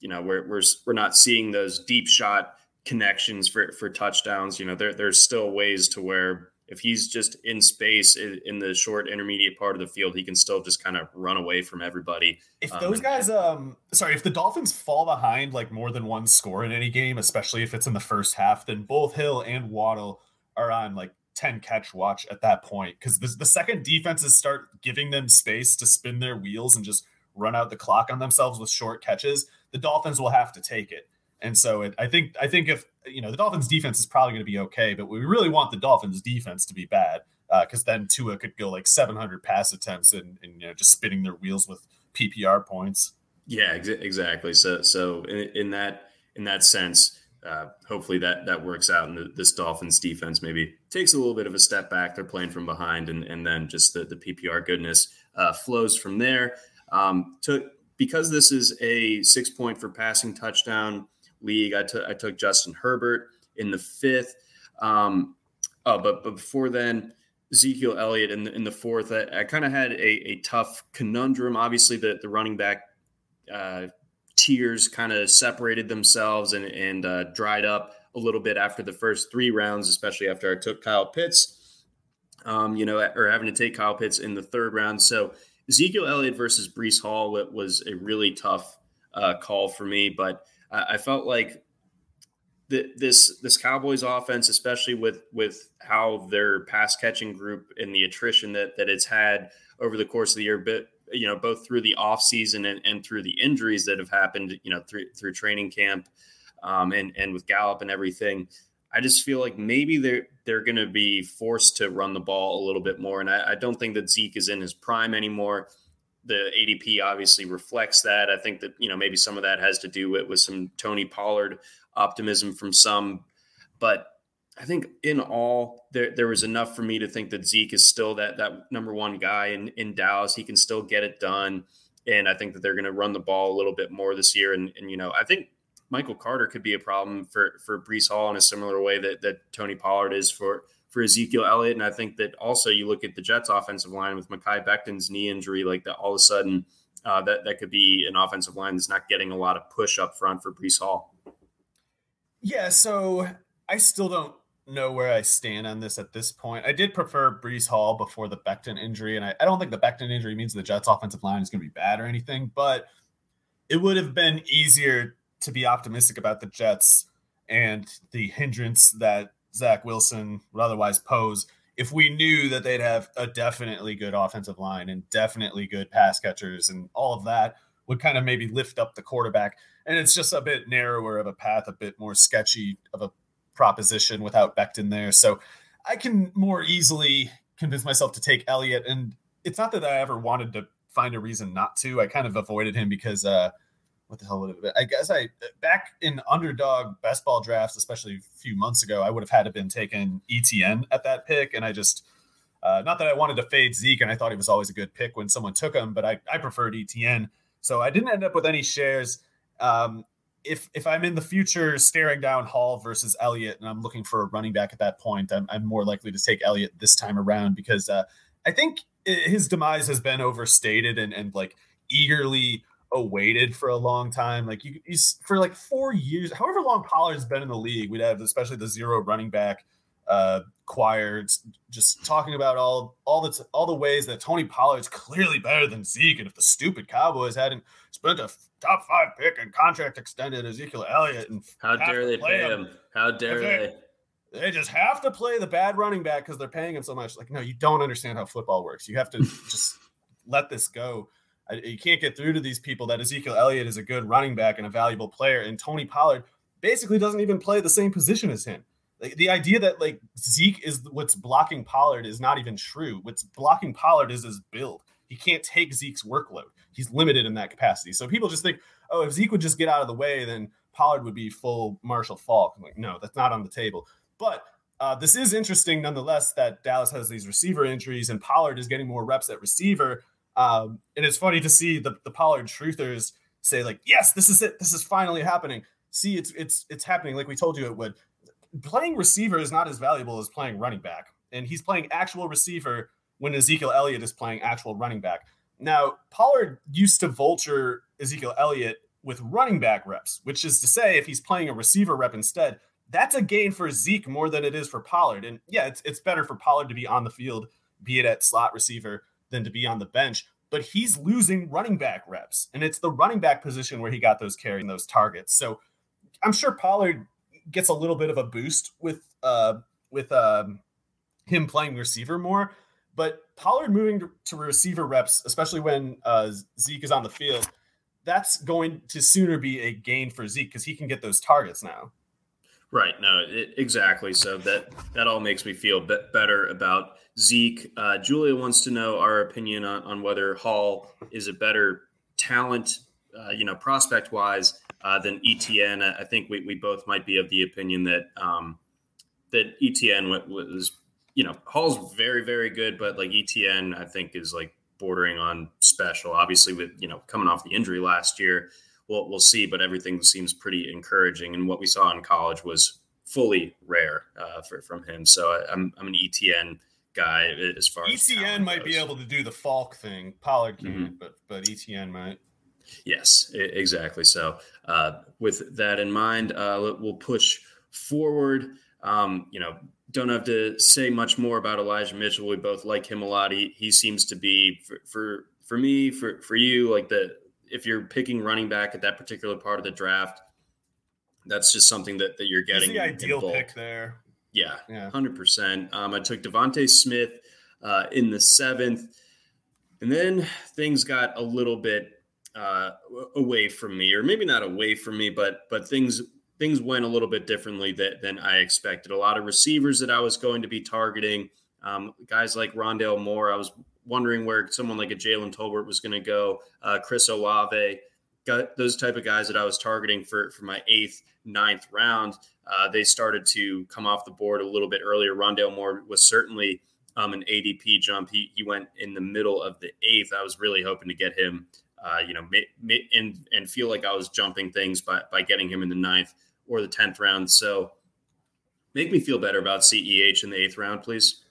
you know, we're, we're, we're not seeing those deep shot connections for, for touchdowns, you know, there, there's still ways to where if he's just in space in the short intermediate part of the field, he can still just kind of run away from everybody. If um, those guys, um, sorry, if the Dolphins fall behind like more than one score in any game, especially if it's in the first half, then both Hill and Waddle are on like 10 catch watch at that point because the, the second defenses start giving them space to spin their wheels and just run out the clock on themselves with short catches, the Dolphins will have to take it. And so it, I think I think if you know the Dolphins defense is probably going to be okay, but we really want the Dolphins defense to be bad uh, because uh, then Tua could go like 700 pass attempts and, and you know just spinning their wheels with PPR points. Yeah, ex- exactly. So so in, in, that in that sense, uh, hopefully that that works out, and this Dolphins defense maybe takes a little bit of a step back. They're playing from behind, and and then just the the PPR goodness uh, flows from there. Um, to because this is a six point for passing touchdown league. I took I took Justin Herbert in the fifth. Um, oh, but but before then, Ezekiel Elliott in the, in the fourth. I, I kind of had a, a tough conundrum. Obviously, the the running back uh, tiers kind of separated themselves and and uh, dried up a little bit after the first three rounds, especially after I took Kyle Pitts. Um, you know, or having to take Kyle Pitts in the third round. So Ezekiel Elliott versus Breece Hall was a really tough uh, call for me, but I, felt like the, this this Cowboys offense, especially with with how their pass catching group and the attrition that that it's had over the course of the year, but you know both through the offseason and, and through the injuries that have happened, you know through through training camp, um, and and with Gallup and everything. I just feel like maybe they're they're going to be forced to run the ball a little bit more, and I, I, don't think that Zeke is in his prime anymore the ADP obviously reflects that. I think that you know maybe some of that has to do with, with some Tony Pollard optimism from some, but I think in all there there was enough for me to think that Zeke is still that that number one guy in in Dallas. He can still get it done, and I think that they're going to run the ball a little bit more this year. And and you know I think Michael Carter could be a problem for for Breece Hall in a similar way that that Tony Pollard is for for Ezekiel Elliott. And I think that also you look at the Jets offensive line with Mekhi Becton's knee injury, like that all of a sudden uh, that, that could be an offensive line that's not getting a lot of push up front for Breece Hall. Yeah, so I still don't know where I stand on this at this point. I did prefer Breece Hall before the Becton injury, and I, I don't think the Becton injury means the Jets offensive line is going to be bad or anything, but it would have been easier to be optimistic about the Jets and the hindrance that Zach Wilson would otherwise pose if we knew that they'd have a definitely good offensive line and definitely good pass catchers and all of that would kind of maybe lift up the quarterback. And it's just a bit narrower of a path, a bit more sketchy of a proposition without Becton there. So I can more easily convince myself to take Elliott. And it's not that I ever wanted to find a reason not to. I kind of avoided him because uh, what the hell would it? be? I guess I back in underdog best ball drafts, especially a few months ago, I would have had to been taken ETN at that pick, and I just uh, not that I wanted to fade Zeke, and I thought he was always a good pick when someone took him, but I I preferred ETN, so I didn't end up with any shares. Um, if if I'm in the future staring down Hall versus Elliott, and I'm looking for a running back at that point, I'm, I'm more likely to take Elliott this time around because uh, I think his demise has been overstated and and like eagerly awaited for a long time. Like you, he's for like four years, however long Pollard's been in the league, we'd have especially the zero running back uh choir just talking about all all the all the ways that Tony Pollard's clearly better than Zeke, and if the stupid Cowboys hadn't spent a top five pick and contract extended Ezekiel Elliott, and how dare they pay him? him? How dare they? they? They just have to play the bad running back because they're paying him so much. Like, no, you don't understand how football works. You have to *laughs* just let this go you can't get through to these people that Ezekiel Elliott is a good running back and a valuable player, and Tony Pollard basically doesn't even play the same position as him. Like, the idea that like Zeke is what's blocking Pollard is not even true. What's blocking Pollard is his build. He can't take Zeke's workload. He's limited in that capacity. So people just think, oh, if Zeke would just get out of the way, then Pollard would be full Marshall Faulk. I'm like, no, that's not on the table. But uh, this is interesting nonetheless that Dallas has these receiver injuries and Pollard is getting more reps at receiver um, and it's funny to see the, the Pollard truthers say like, yes, this is it. This is finally happening. See, it's it's it's happening like we told you it would. Playing receiver is not as valuable as playing running back, and he's playing actual receiver when Ezekiel Elliott is playing actual running back. Now, Pollard used to vulture Ezekiel Elliott with running back reps, which is to say, if he's playing a receiver rep instead, that's a gain for Zeke more than it is for Pollard. And yeah, it's, it's better for Pollard to be on the field, be it at slot receiver, than to be on the bench. But he's losing running back reps. And it's the running back position where he got those carrying those targets. So I'm sure Pollard gets a little bit of a boost with uh with um him playing receiver more. But Pollard moving to, receiver reps, especially when uh, Zeke is on the field, that's going to sooner be a gain for Zeke because he can get those targets now. Right. No, it, exactly. So that that all makes me feel bit better about Zeke. Uh, Julia wants to know our opinion on, on whether Hall is a better talent, uh, you know, prospect wise uh, than ETN. I think we, we both might be of the opinion that um, that ETN was you know, Hall's very, very good, but like ETN, I think is like bordering on special. Obviously, with you know coming off the injury last year, we'll we'll see. But everything seems pretty encouraging, and what we saw in college was fully rare uh, for, from him. So I, am I'm, I'm an ETN guy as far ETN as ETN might goes. be able to do the Faulk thing. Pollard can't, mm-hmm. but but ETN might. Yes, exactly. So uh, with that in mind, uh, we'll push forward. Um, you know, don't have to say much more about Elijah Mitchell. We both like him a lot. He, he seems to be for, for for me, for for you, like the if you're picking running back at that particular part of the draft, that's just something that, that you're getting. He's the ideal pick there. Yeah, hundred yeah. percent. Um, I took DeVonta Smith uh, in the seventh, and then things got a little bit uh, away from me, or maybe not away from me, but but things things went a little bit differently that, than I expected. A lot of receivers that I was going to be targeting, um, guys like Rondale Moore. I was wondering where someone like a Jalen Tolbert was going to go. Uh, Chris Olave, got those type of guys that I was targeting for for my eighth, ninth round. Uh, they started to come off the board a little bit earlier. Rondale Moore was certainly um, an ADP jump. He he went in the middle of the eighth. I was really hoping to get him. Uh, you know, and and feel like I was jumping things by by getting him in the ninth or the 10th round. So make me feel better about CEH in the eighth round, please.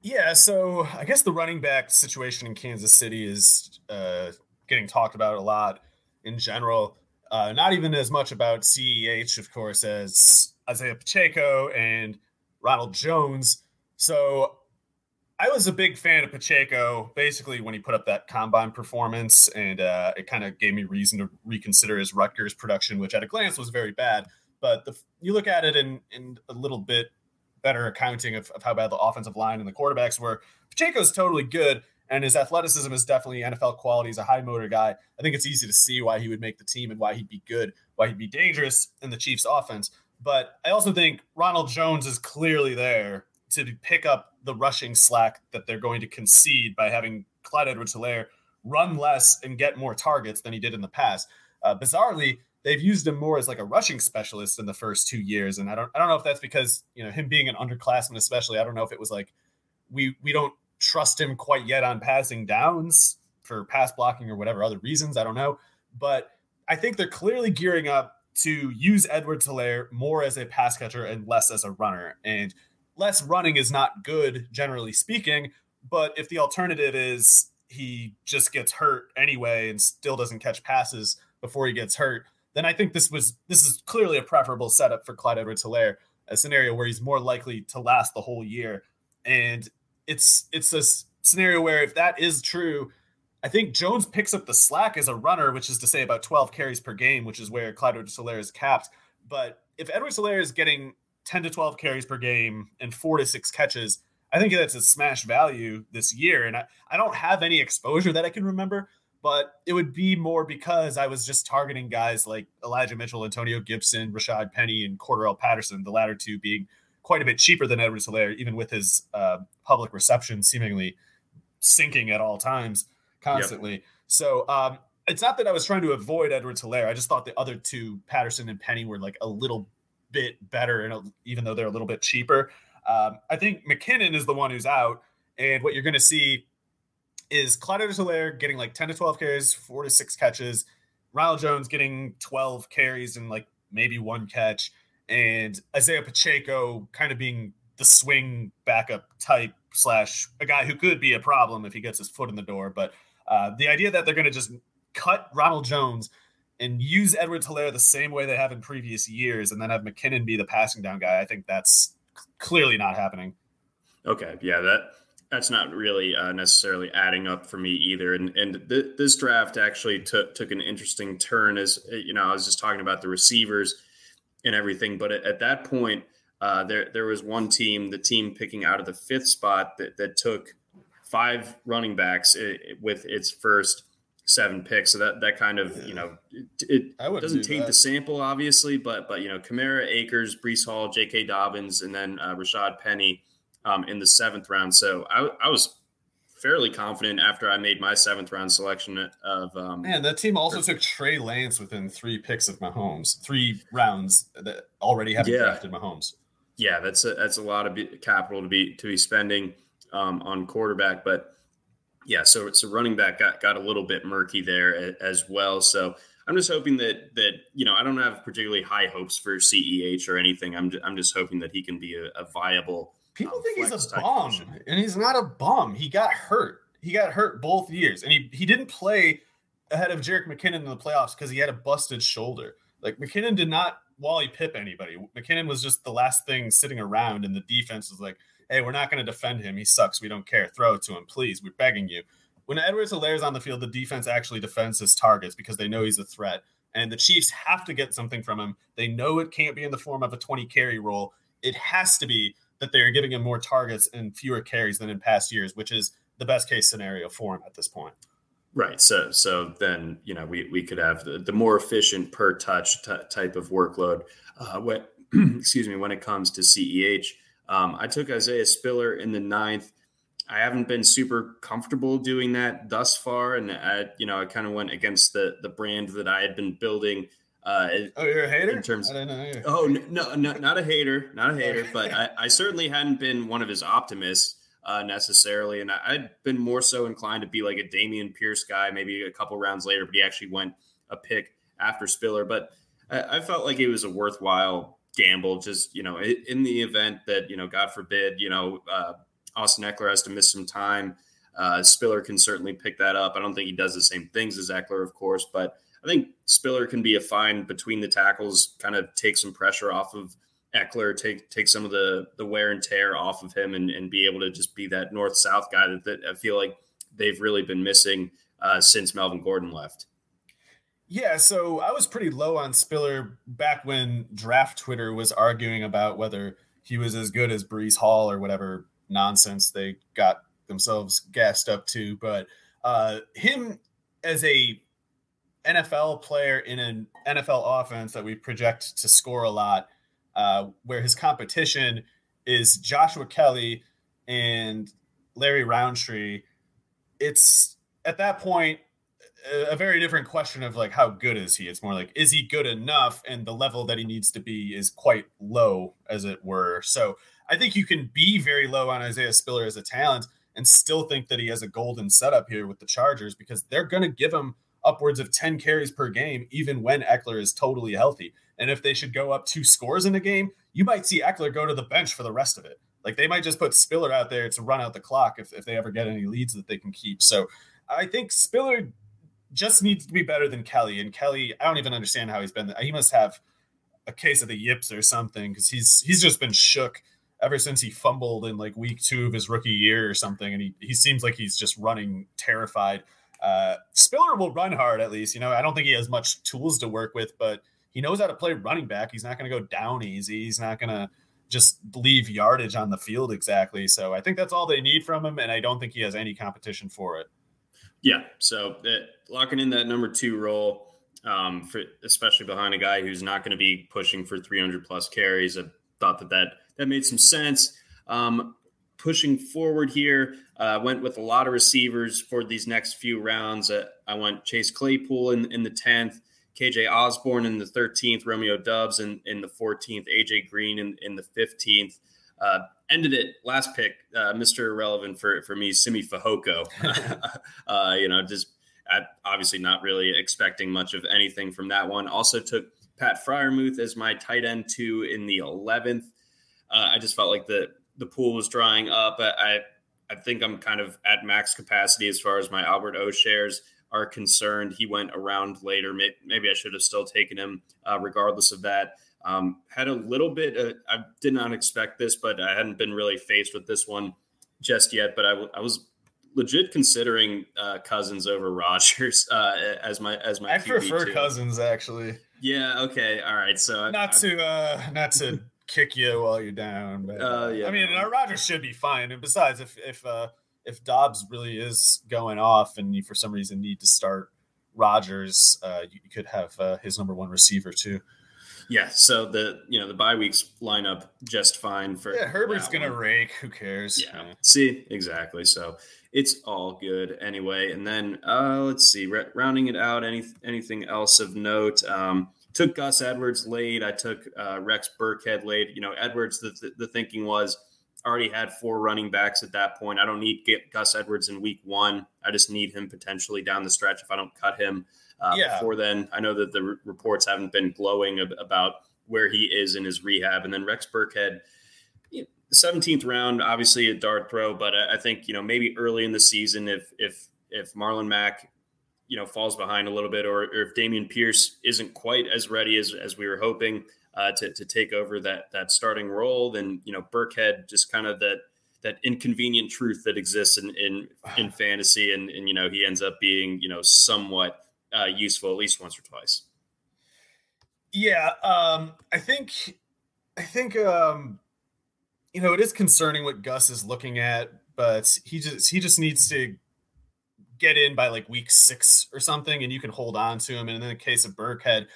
Yeah, so I guess the running back situation in Kansas City is uh, getting talked about a lot in general. Uh, not even as much about CEH, of course, as Isaiah Pacheco and Ronald Jones. So I was a big fan of Pacheco basically when he put up that combine performance, and uh, it kind of gave me reason to reconsider his Rutgers production, which at a glance was very bad. But the, you look at it in, in a little bit better accounting of, of how bad the offensive line and the quarterbacks were. Pacheco's totally good, and his athleticism is definitely NFL quality. He's a high motor guy. I think it's easy to see why he would make the team and why he'd be good, why he'd be dangerous in the Chiefs' offense. But I also think Ronald Jones is clearly there to pick up the rushing slack that they're going to concede by having Clyde Edwards Helaire run less and get more targets than he did in the past. Uh, bizarrely, they've used him more as like a rushing specialist in the first two years, and I don't I don't know if that's because you know him being an underclassman, especially. I don't know if it was like we we don't trust him quite yet on passing downs for pass blocking or whatever other reasons. I don't know, but I think they're clearly gearing up to use Edwards Helaire more as a pass catcher and less as a runner. And less running is not good, generally speaking. But if the alternative is he just gets hurt anyway and still doesn't catch passes before he gets hurt, then I think this was this is clearly a preferable setup for Clyde Edwards Helaire, a scenario where he's more likely to last the whole year. And it's it's a scenario where if that is true, I think Jones picks up the slack as a runner, which is to say about 12 carries per game, which is where Clyde Edwards Helaire is capped. But if Edwards Helaire is getting 10 to 12 carries per game and four to six catches. I think that's a smash value this year. And I, I don't have any exposure that I can remember, but it would be more because I was just targeting guys like Elijah Mitchell, Antonio Gibson, Rashad Penny, and Cordarrelle Patterson, the latter two being quite a bit cheaper than Edwards Helaire, even with his uh, public reception seemingly sinking at all times constantly. Yep. So um, it's not that I was trying to avoid Edwards Helaire. I just thought the other two, Patterson and Penny, were like a little bit better, and even though they're a little bit cheaper. Um, I think McKinnon is the one who's out, and what you're going to see is Clyde Helaire getting like 10 to 12 carries, four to six catches, Ronald Jones getting 12 carries and like maybe one catch, and Isaiah Pacheco kind of being the swing backup type slash a guy who could be a problem if he gets his foot in the door. But uh, the idea that they're going to just cut Ronald Jones and use Edward Helaire the same way they have in previous years, and then have McKinnon be the passing down guy, I think that's clearly not happening. Okay, yeah, that that's not really uh, necessarily adding up for me either. And and th- this draft actually took took an interesting turn as you know I was just talking about the receivers and everything, but at, at that point. Uh, there, there was one team, the team picking out of the fifth spot that, that took five running backs eh, with its first seven picks. So that that kind of you know it, it doesn't do taint that. the sample obviously, but but you know Kamara, Akers, Breece Hall, J.K. Dobbins, and then uh, Rashad Penny um, in the seventh round. So I, I was fairly confident after I made my seventh round selection of. Um, Man, that team also took Trey Lance within three picks of Mahomes, three rounds that already have yeah. drafted Mahomes. Yeah, that's a, that's a lot of capital to be to be spending um, on quarterback, but yeah, so so running back got got a little bit murky there as well. So I'm just hoping that that you know I don't have particularly high hopes for CEH or anything. I'm just, I'm just hoping that he can be a, a viable. People um, think he's a bum, position. and he's not a bum. He got hurt. He got hurt both years, and he he didn't play ahead of Jerick McKinnon in the playoffs because he had a busted shoulder. Like McKinnon did not Wally Pipp anybody. McKinnon was just the last thing sitting around, and the defense was like, hey, we're not going to defend him. He sucks. We don't care. Throw it to him, please. We're begging you. When Edwards Helaire is on the field, the defense actually defends his targets because they know he's a threat. And the Chiefs have to get something from him. They know it can't be in the form of a 20 carry role. It has to be that they are giving him more targets and fewer carries than in past years, which is the best case scenario for him at this point. Right. So so then you know we we could have the, the more efficient per touch t- type of workload. Uh, when *clears throat* excuse me when it comes to CEH, um, I took Isaiah Spiller in the ninth. I haven't been super comfortable doing that thus far, and I, you know, I kind of went against the the brand that I had been building. Uh, oh, you're a hater. In terms, of oh no, no, not a hater, not a hater, but I, I certainly hadn't been one of his optimists uh, necessarily, and I, I'd been more so inclined to be like a Dameon Pierce guy, maybe a couple rounds later, but he actually went a pick after Spiller. But I, I felt like it was a worthwhile gamble just you know in the event that you know god forbid you know uh, austin Ekeler has to miss some time uh, spiller can certainly pick that up. I don't think he does the same things as Ekeler, of course but i think spiller can be a fine between the tackles kind of take some pressure off of Ekeler, take take some of the the wear and tear off of him and, and be able to just be that north south guy that, that i feel like they've really been missing uh, since melvin gordon left yeah, so I was pretty low on Spiller back when draft Twitter was arguing about whether he was as good as Breece Hall or whatever nonsense they got themselves gassed up to. But uh, him as a NFL player in an NFL offense that we project to score a lot, uh, where his competition is Joshua Kelley and Larry Rountree, It's at that point a very different question of like how good is he? It's more like is he good enough? And the level that he needs to be is quite low as it were. So i think you can be very low on isaiah spiller as a talent and still think that he has a golden setup here with the chargers because they're going to give him upwards of 10 carries per game even when ekeler is totally healthy. And if they should go up two scores in a game you might see ekeler go to the bench for the rest of it. Like they might just put spiller out there to run out the clock if, if they ever get any leads that they can keep. So I think Spiller just needs to be better than Kelley. And Kelley, I don't even understand how he's been. He must have a case of the yips or something because he's he's just been shook ever since he fumbled in like week two of his rookie year or something. And he he seems like he's just running terrified. Uh, Spiller will run hard at least. You know, I don't think he has much tools to work with, but he knows how to play running back. He's not going to go down easy. He's not going to just leave yardage on the field exactly. So I think that's all they need from him, and I don't think he has any competition for it. Yeah. So uh, locking in that number two role, um, for especially behind a guy who's not going to be pushing for 300 plus carries, I thought that that, that made some sense. Um, pushing forward here, uh, went with a lot of receivers for these next few rounds. Uh, I went Chase Claypool in, in the 10th, KJ Osborn in the 13th, Romeo Doubs in, in the 14th, AJ Green in, in the 15th. Uh, ended it last pick, uh, Mr. Irrelevant for for me, Simi Fehoko. *laughs* *laughs* uh, you know, just obviously not really expecting much of anything from that one. Also took Pat Freiermuth as my tight end two in the 11th. Uh, I just felt like the the pool was drying up. I I think I'm kind of at max capacity as far as my Albert O shares are concerned. He went around later. Maybe I should have still taken him, uh, regardless of that. Um, had a little bit. Uh, I did not expect this, but I hadn't been really faced with this one just yet. But I, w- I was legit considering uh, Cousins over *laughs* Rodgers uh, as my as my. I QB prefer too. Cousins actually. Yeah. Okay. All right. So not I, to uh, not to kick you while you're down, but uh, yeah. I mean, uh, Rodgers should be fine. And besides, if if uh, if Doubs really is going off and you for some reason need to start Rodgers, uh, you could have uh, his number one receiver too. Yeah, so the you know the bye weeks line up just fine for yeah. Herbert's gonna one. rake. Who cares? Yeah. yeah. See exactly. So it's all good anyway. And then uh, let's see, rounding it out. Any anything else of note? Um, took Gus Edwards late. I took uh, Rex Burkhead late. You know, Edwards. The, the, the thinking was already had four running backs at that point. I don't need get Gus Edwards in week one. I just need him potentially down the stretch if I don't cut him uh, yeah. before then. I know that the r- reports haven't been glowing ab- about where he is in his rehab. And then Rex Burkhead, you know, 17th round, obviously a dart throw, but I, I think, you know, maybe early in the season, if, if, if Marlon Mack, you know, falls behind a little bit, or, or if Dameon Pierce isn't quite as ready as, as we were hoping uh, to, to take over that, that starting role, then, you know, Burkhead just kind of that, that inconvenient truth that exists in, in, in *sighs* fantasy. And, and, you know, he ends up being, you know, somewhat uh, useful at least once or twice. Yeah, um, I think I think um, you know it is concerning what Gus is looking at, but he just he just needs to get in by like week six or something, and you can hold on to him. And in the case of Burkhead,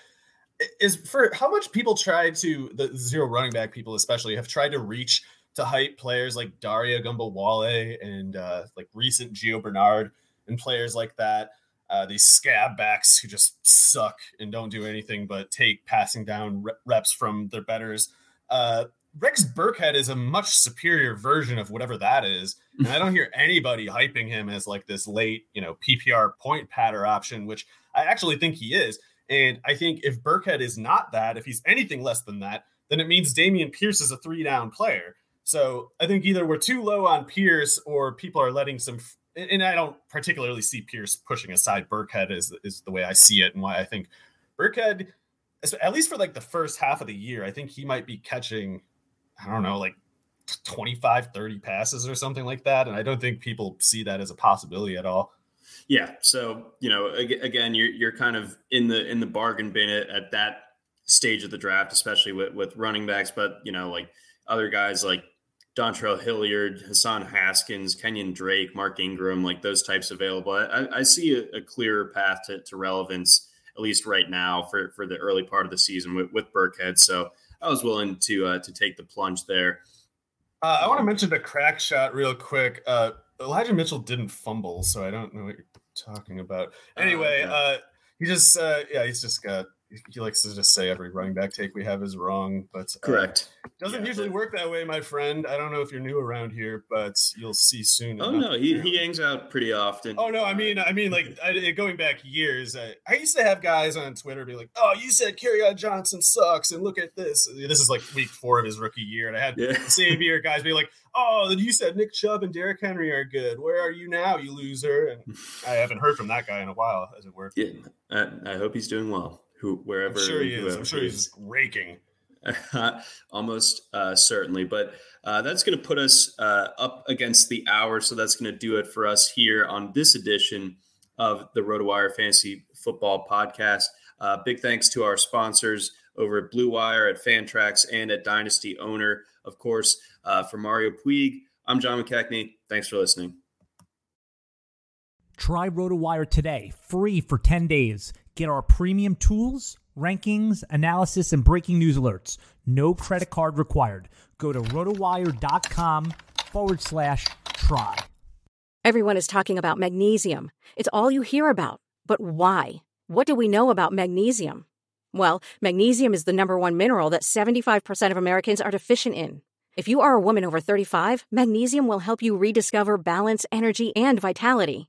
is for how much people try to the zero running back people especially have tried to reach to hype players like Dare Ogunbowale and uh, like recent Gio Bernard and players like that uh, these scab backs who just suck and don't do anything but take passing down reps from their betters. Uh, Rex Burkhead is a much superior version of whatever that is. And I don't hear *laughs* anybody hyping him as like this late, you know, PPR point patter option, which I actually think he is. And I think if Burkhead is not that, if he's anything less than that, then it means Dameon Pierce is a three down player. So I think either we're too low on Pierce or people are letting some and I don't particularly see Pierce pushing aside Burkhead is is the way I see it, and why I think Burkhead, at least for like the first half of the year, I think he might be catching, I don't know, like 25, 30 passes or something like that, and I don't think people see that as a possibility at all. Yeah, so you know, again, you're you're kind of in the in the bargain bin at, at that stage of the draft, especially with with running backs, but you know, like other guys like Dontrell Hilliard, Hassan Haskins, Kenyon Drake, Mark Ingram, like those types available. I, I see a, a clearer path to, to, relevance, at least right now, for, for the early part of the season with, with Burkhead. So I was willing to uh, to take the plunge there. Uh, I want to mention the crack shot real quick. Uh, Elijah Mitchell didn't fumble, so I don't know what you're talking about. Oh, anyway, uh, he just uh, yeah, he's just got he likes to just say every running back take we have is wrong, but uh, correct. Doesn't yeah, usually but... work that way, my friend. I don't know if you're new around here, but you'll see soon. Oh no, he, he hangs out pretty often. Oh no, I mean, I mean, like I, going back years, I, I, used to have guys on Twitter be like, "Oh, you said Kerryon Johnson sucks, and look at this." This is like week four of his rookie year, and I had yeah. the same year guys be like, "Oh, you said Nick Chubb and Derrick Henry are good. Where are you now, you loser?" And *laughs* I haven't heard from that guy in a while, as it were. Yeah, I, I hope he's doing well who wherever. I'm sure he is. I'm sure he's raking. *laughs* Almost uh, certainly, but uh, that's going to put us uh, up against the hour. So that's going to do it for us here on this edition of the RotoWire Fantasy Football Podcast. Uh, big thanks to our sponsors over at Blue Wire, at Fantrax, and at Dynasty Owner. Of course, uh, for Mario Puig, I'm John McKechnie. Thanks for listening. Try RotoWire today, free for 10 days. Get our premium tools, rankings, analysis, and breaking news alerts. No credit card required. Go to rotowire.com forward slash try. Everyone is talking about magnesium. It's all you hear about. But why? What do we know about magnesium? Well, magnesium is the number one mineral that 75% of Americans are deficient in. If you are a woman over 35, magnesium will help you rediscover balance, energy, and vitality.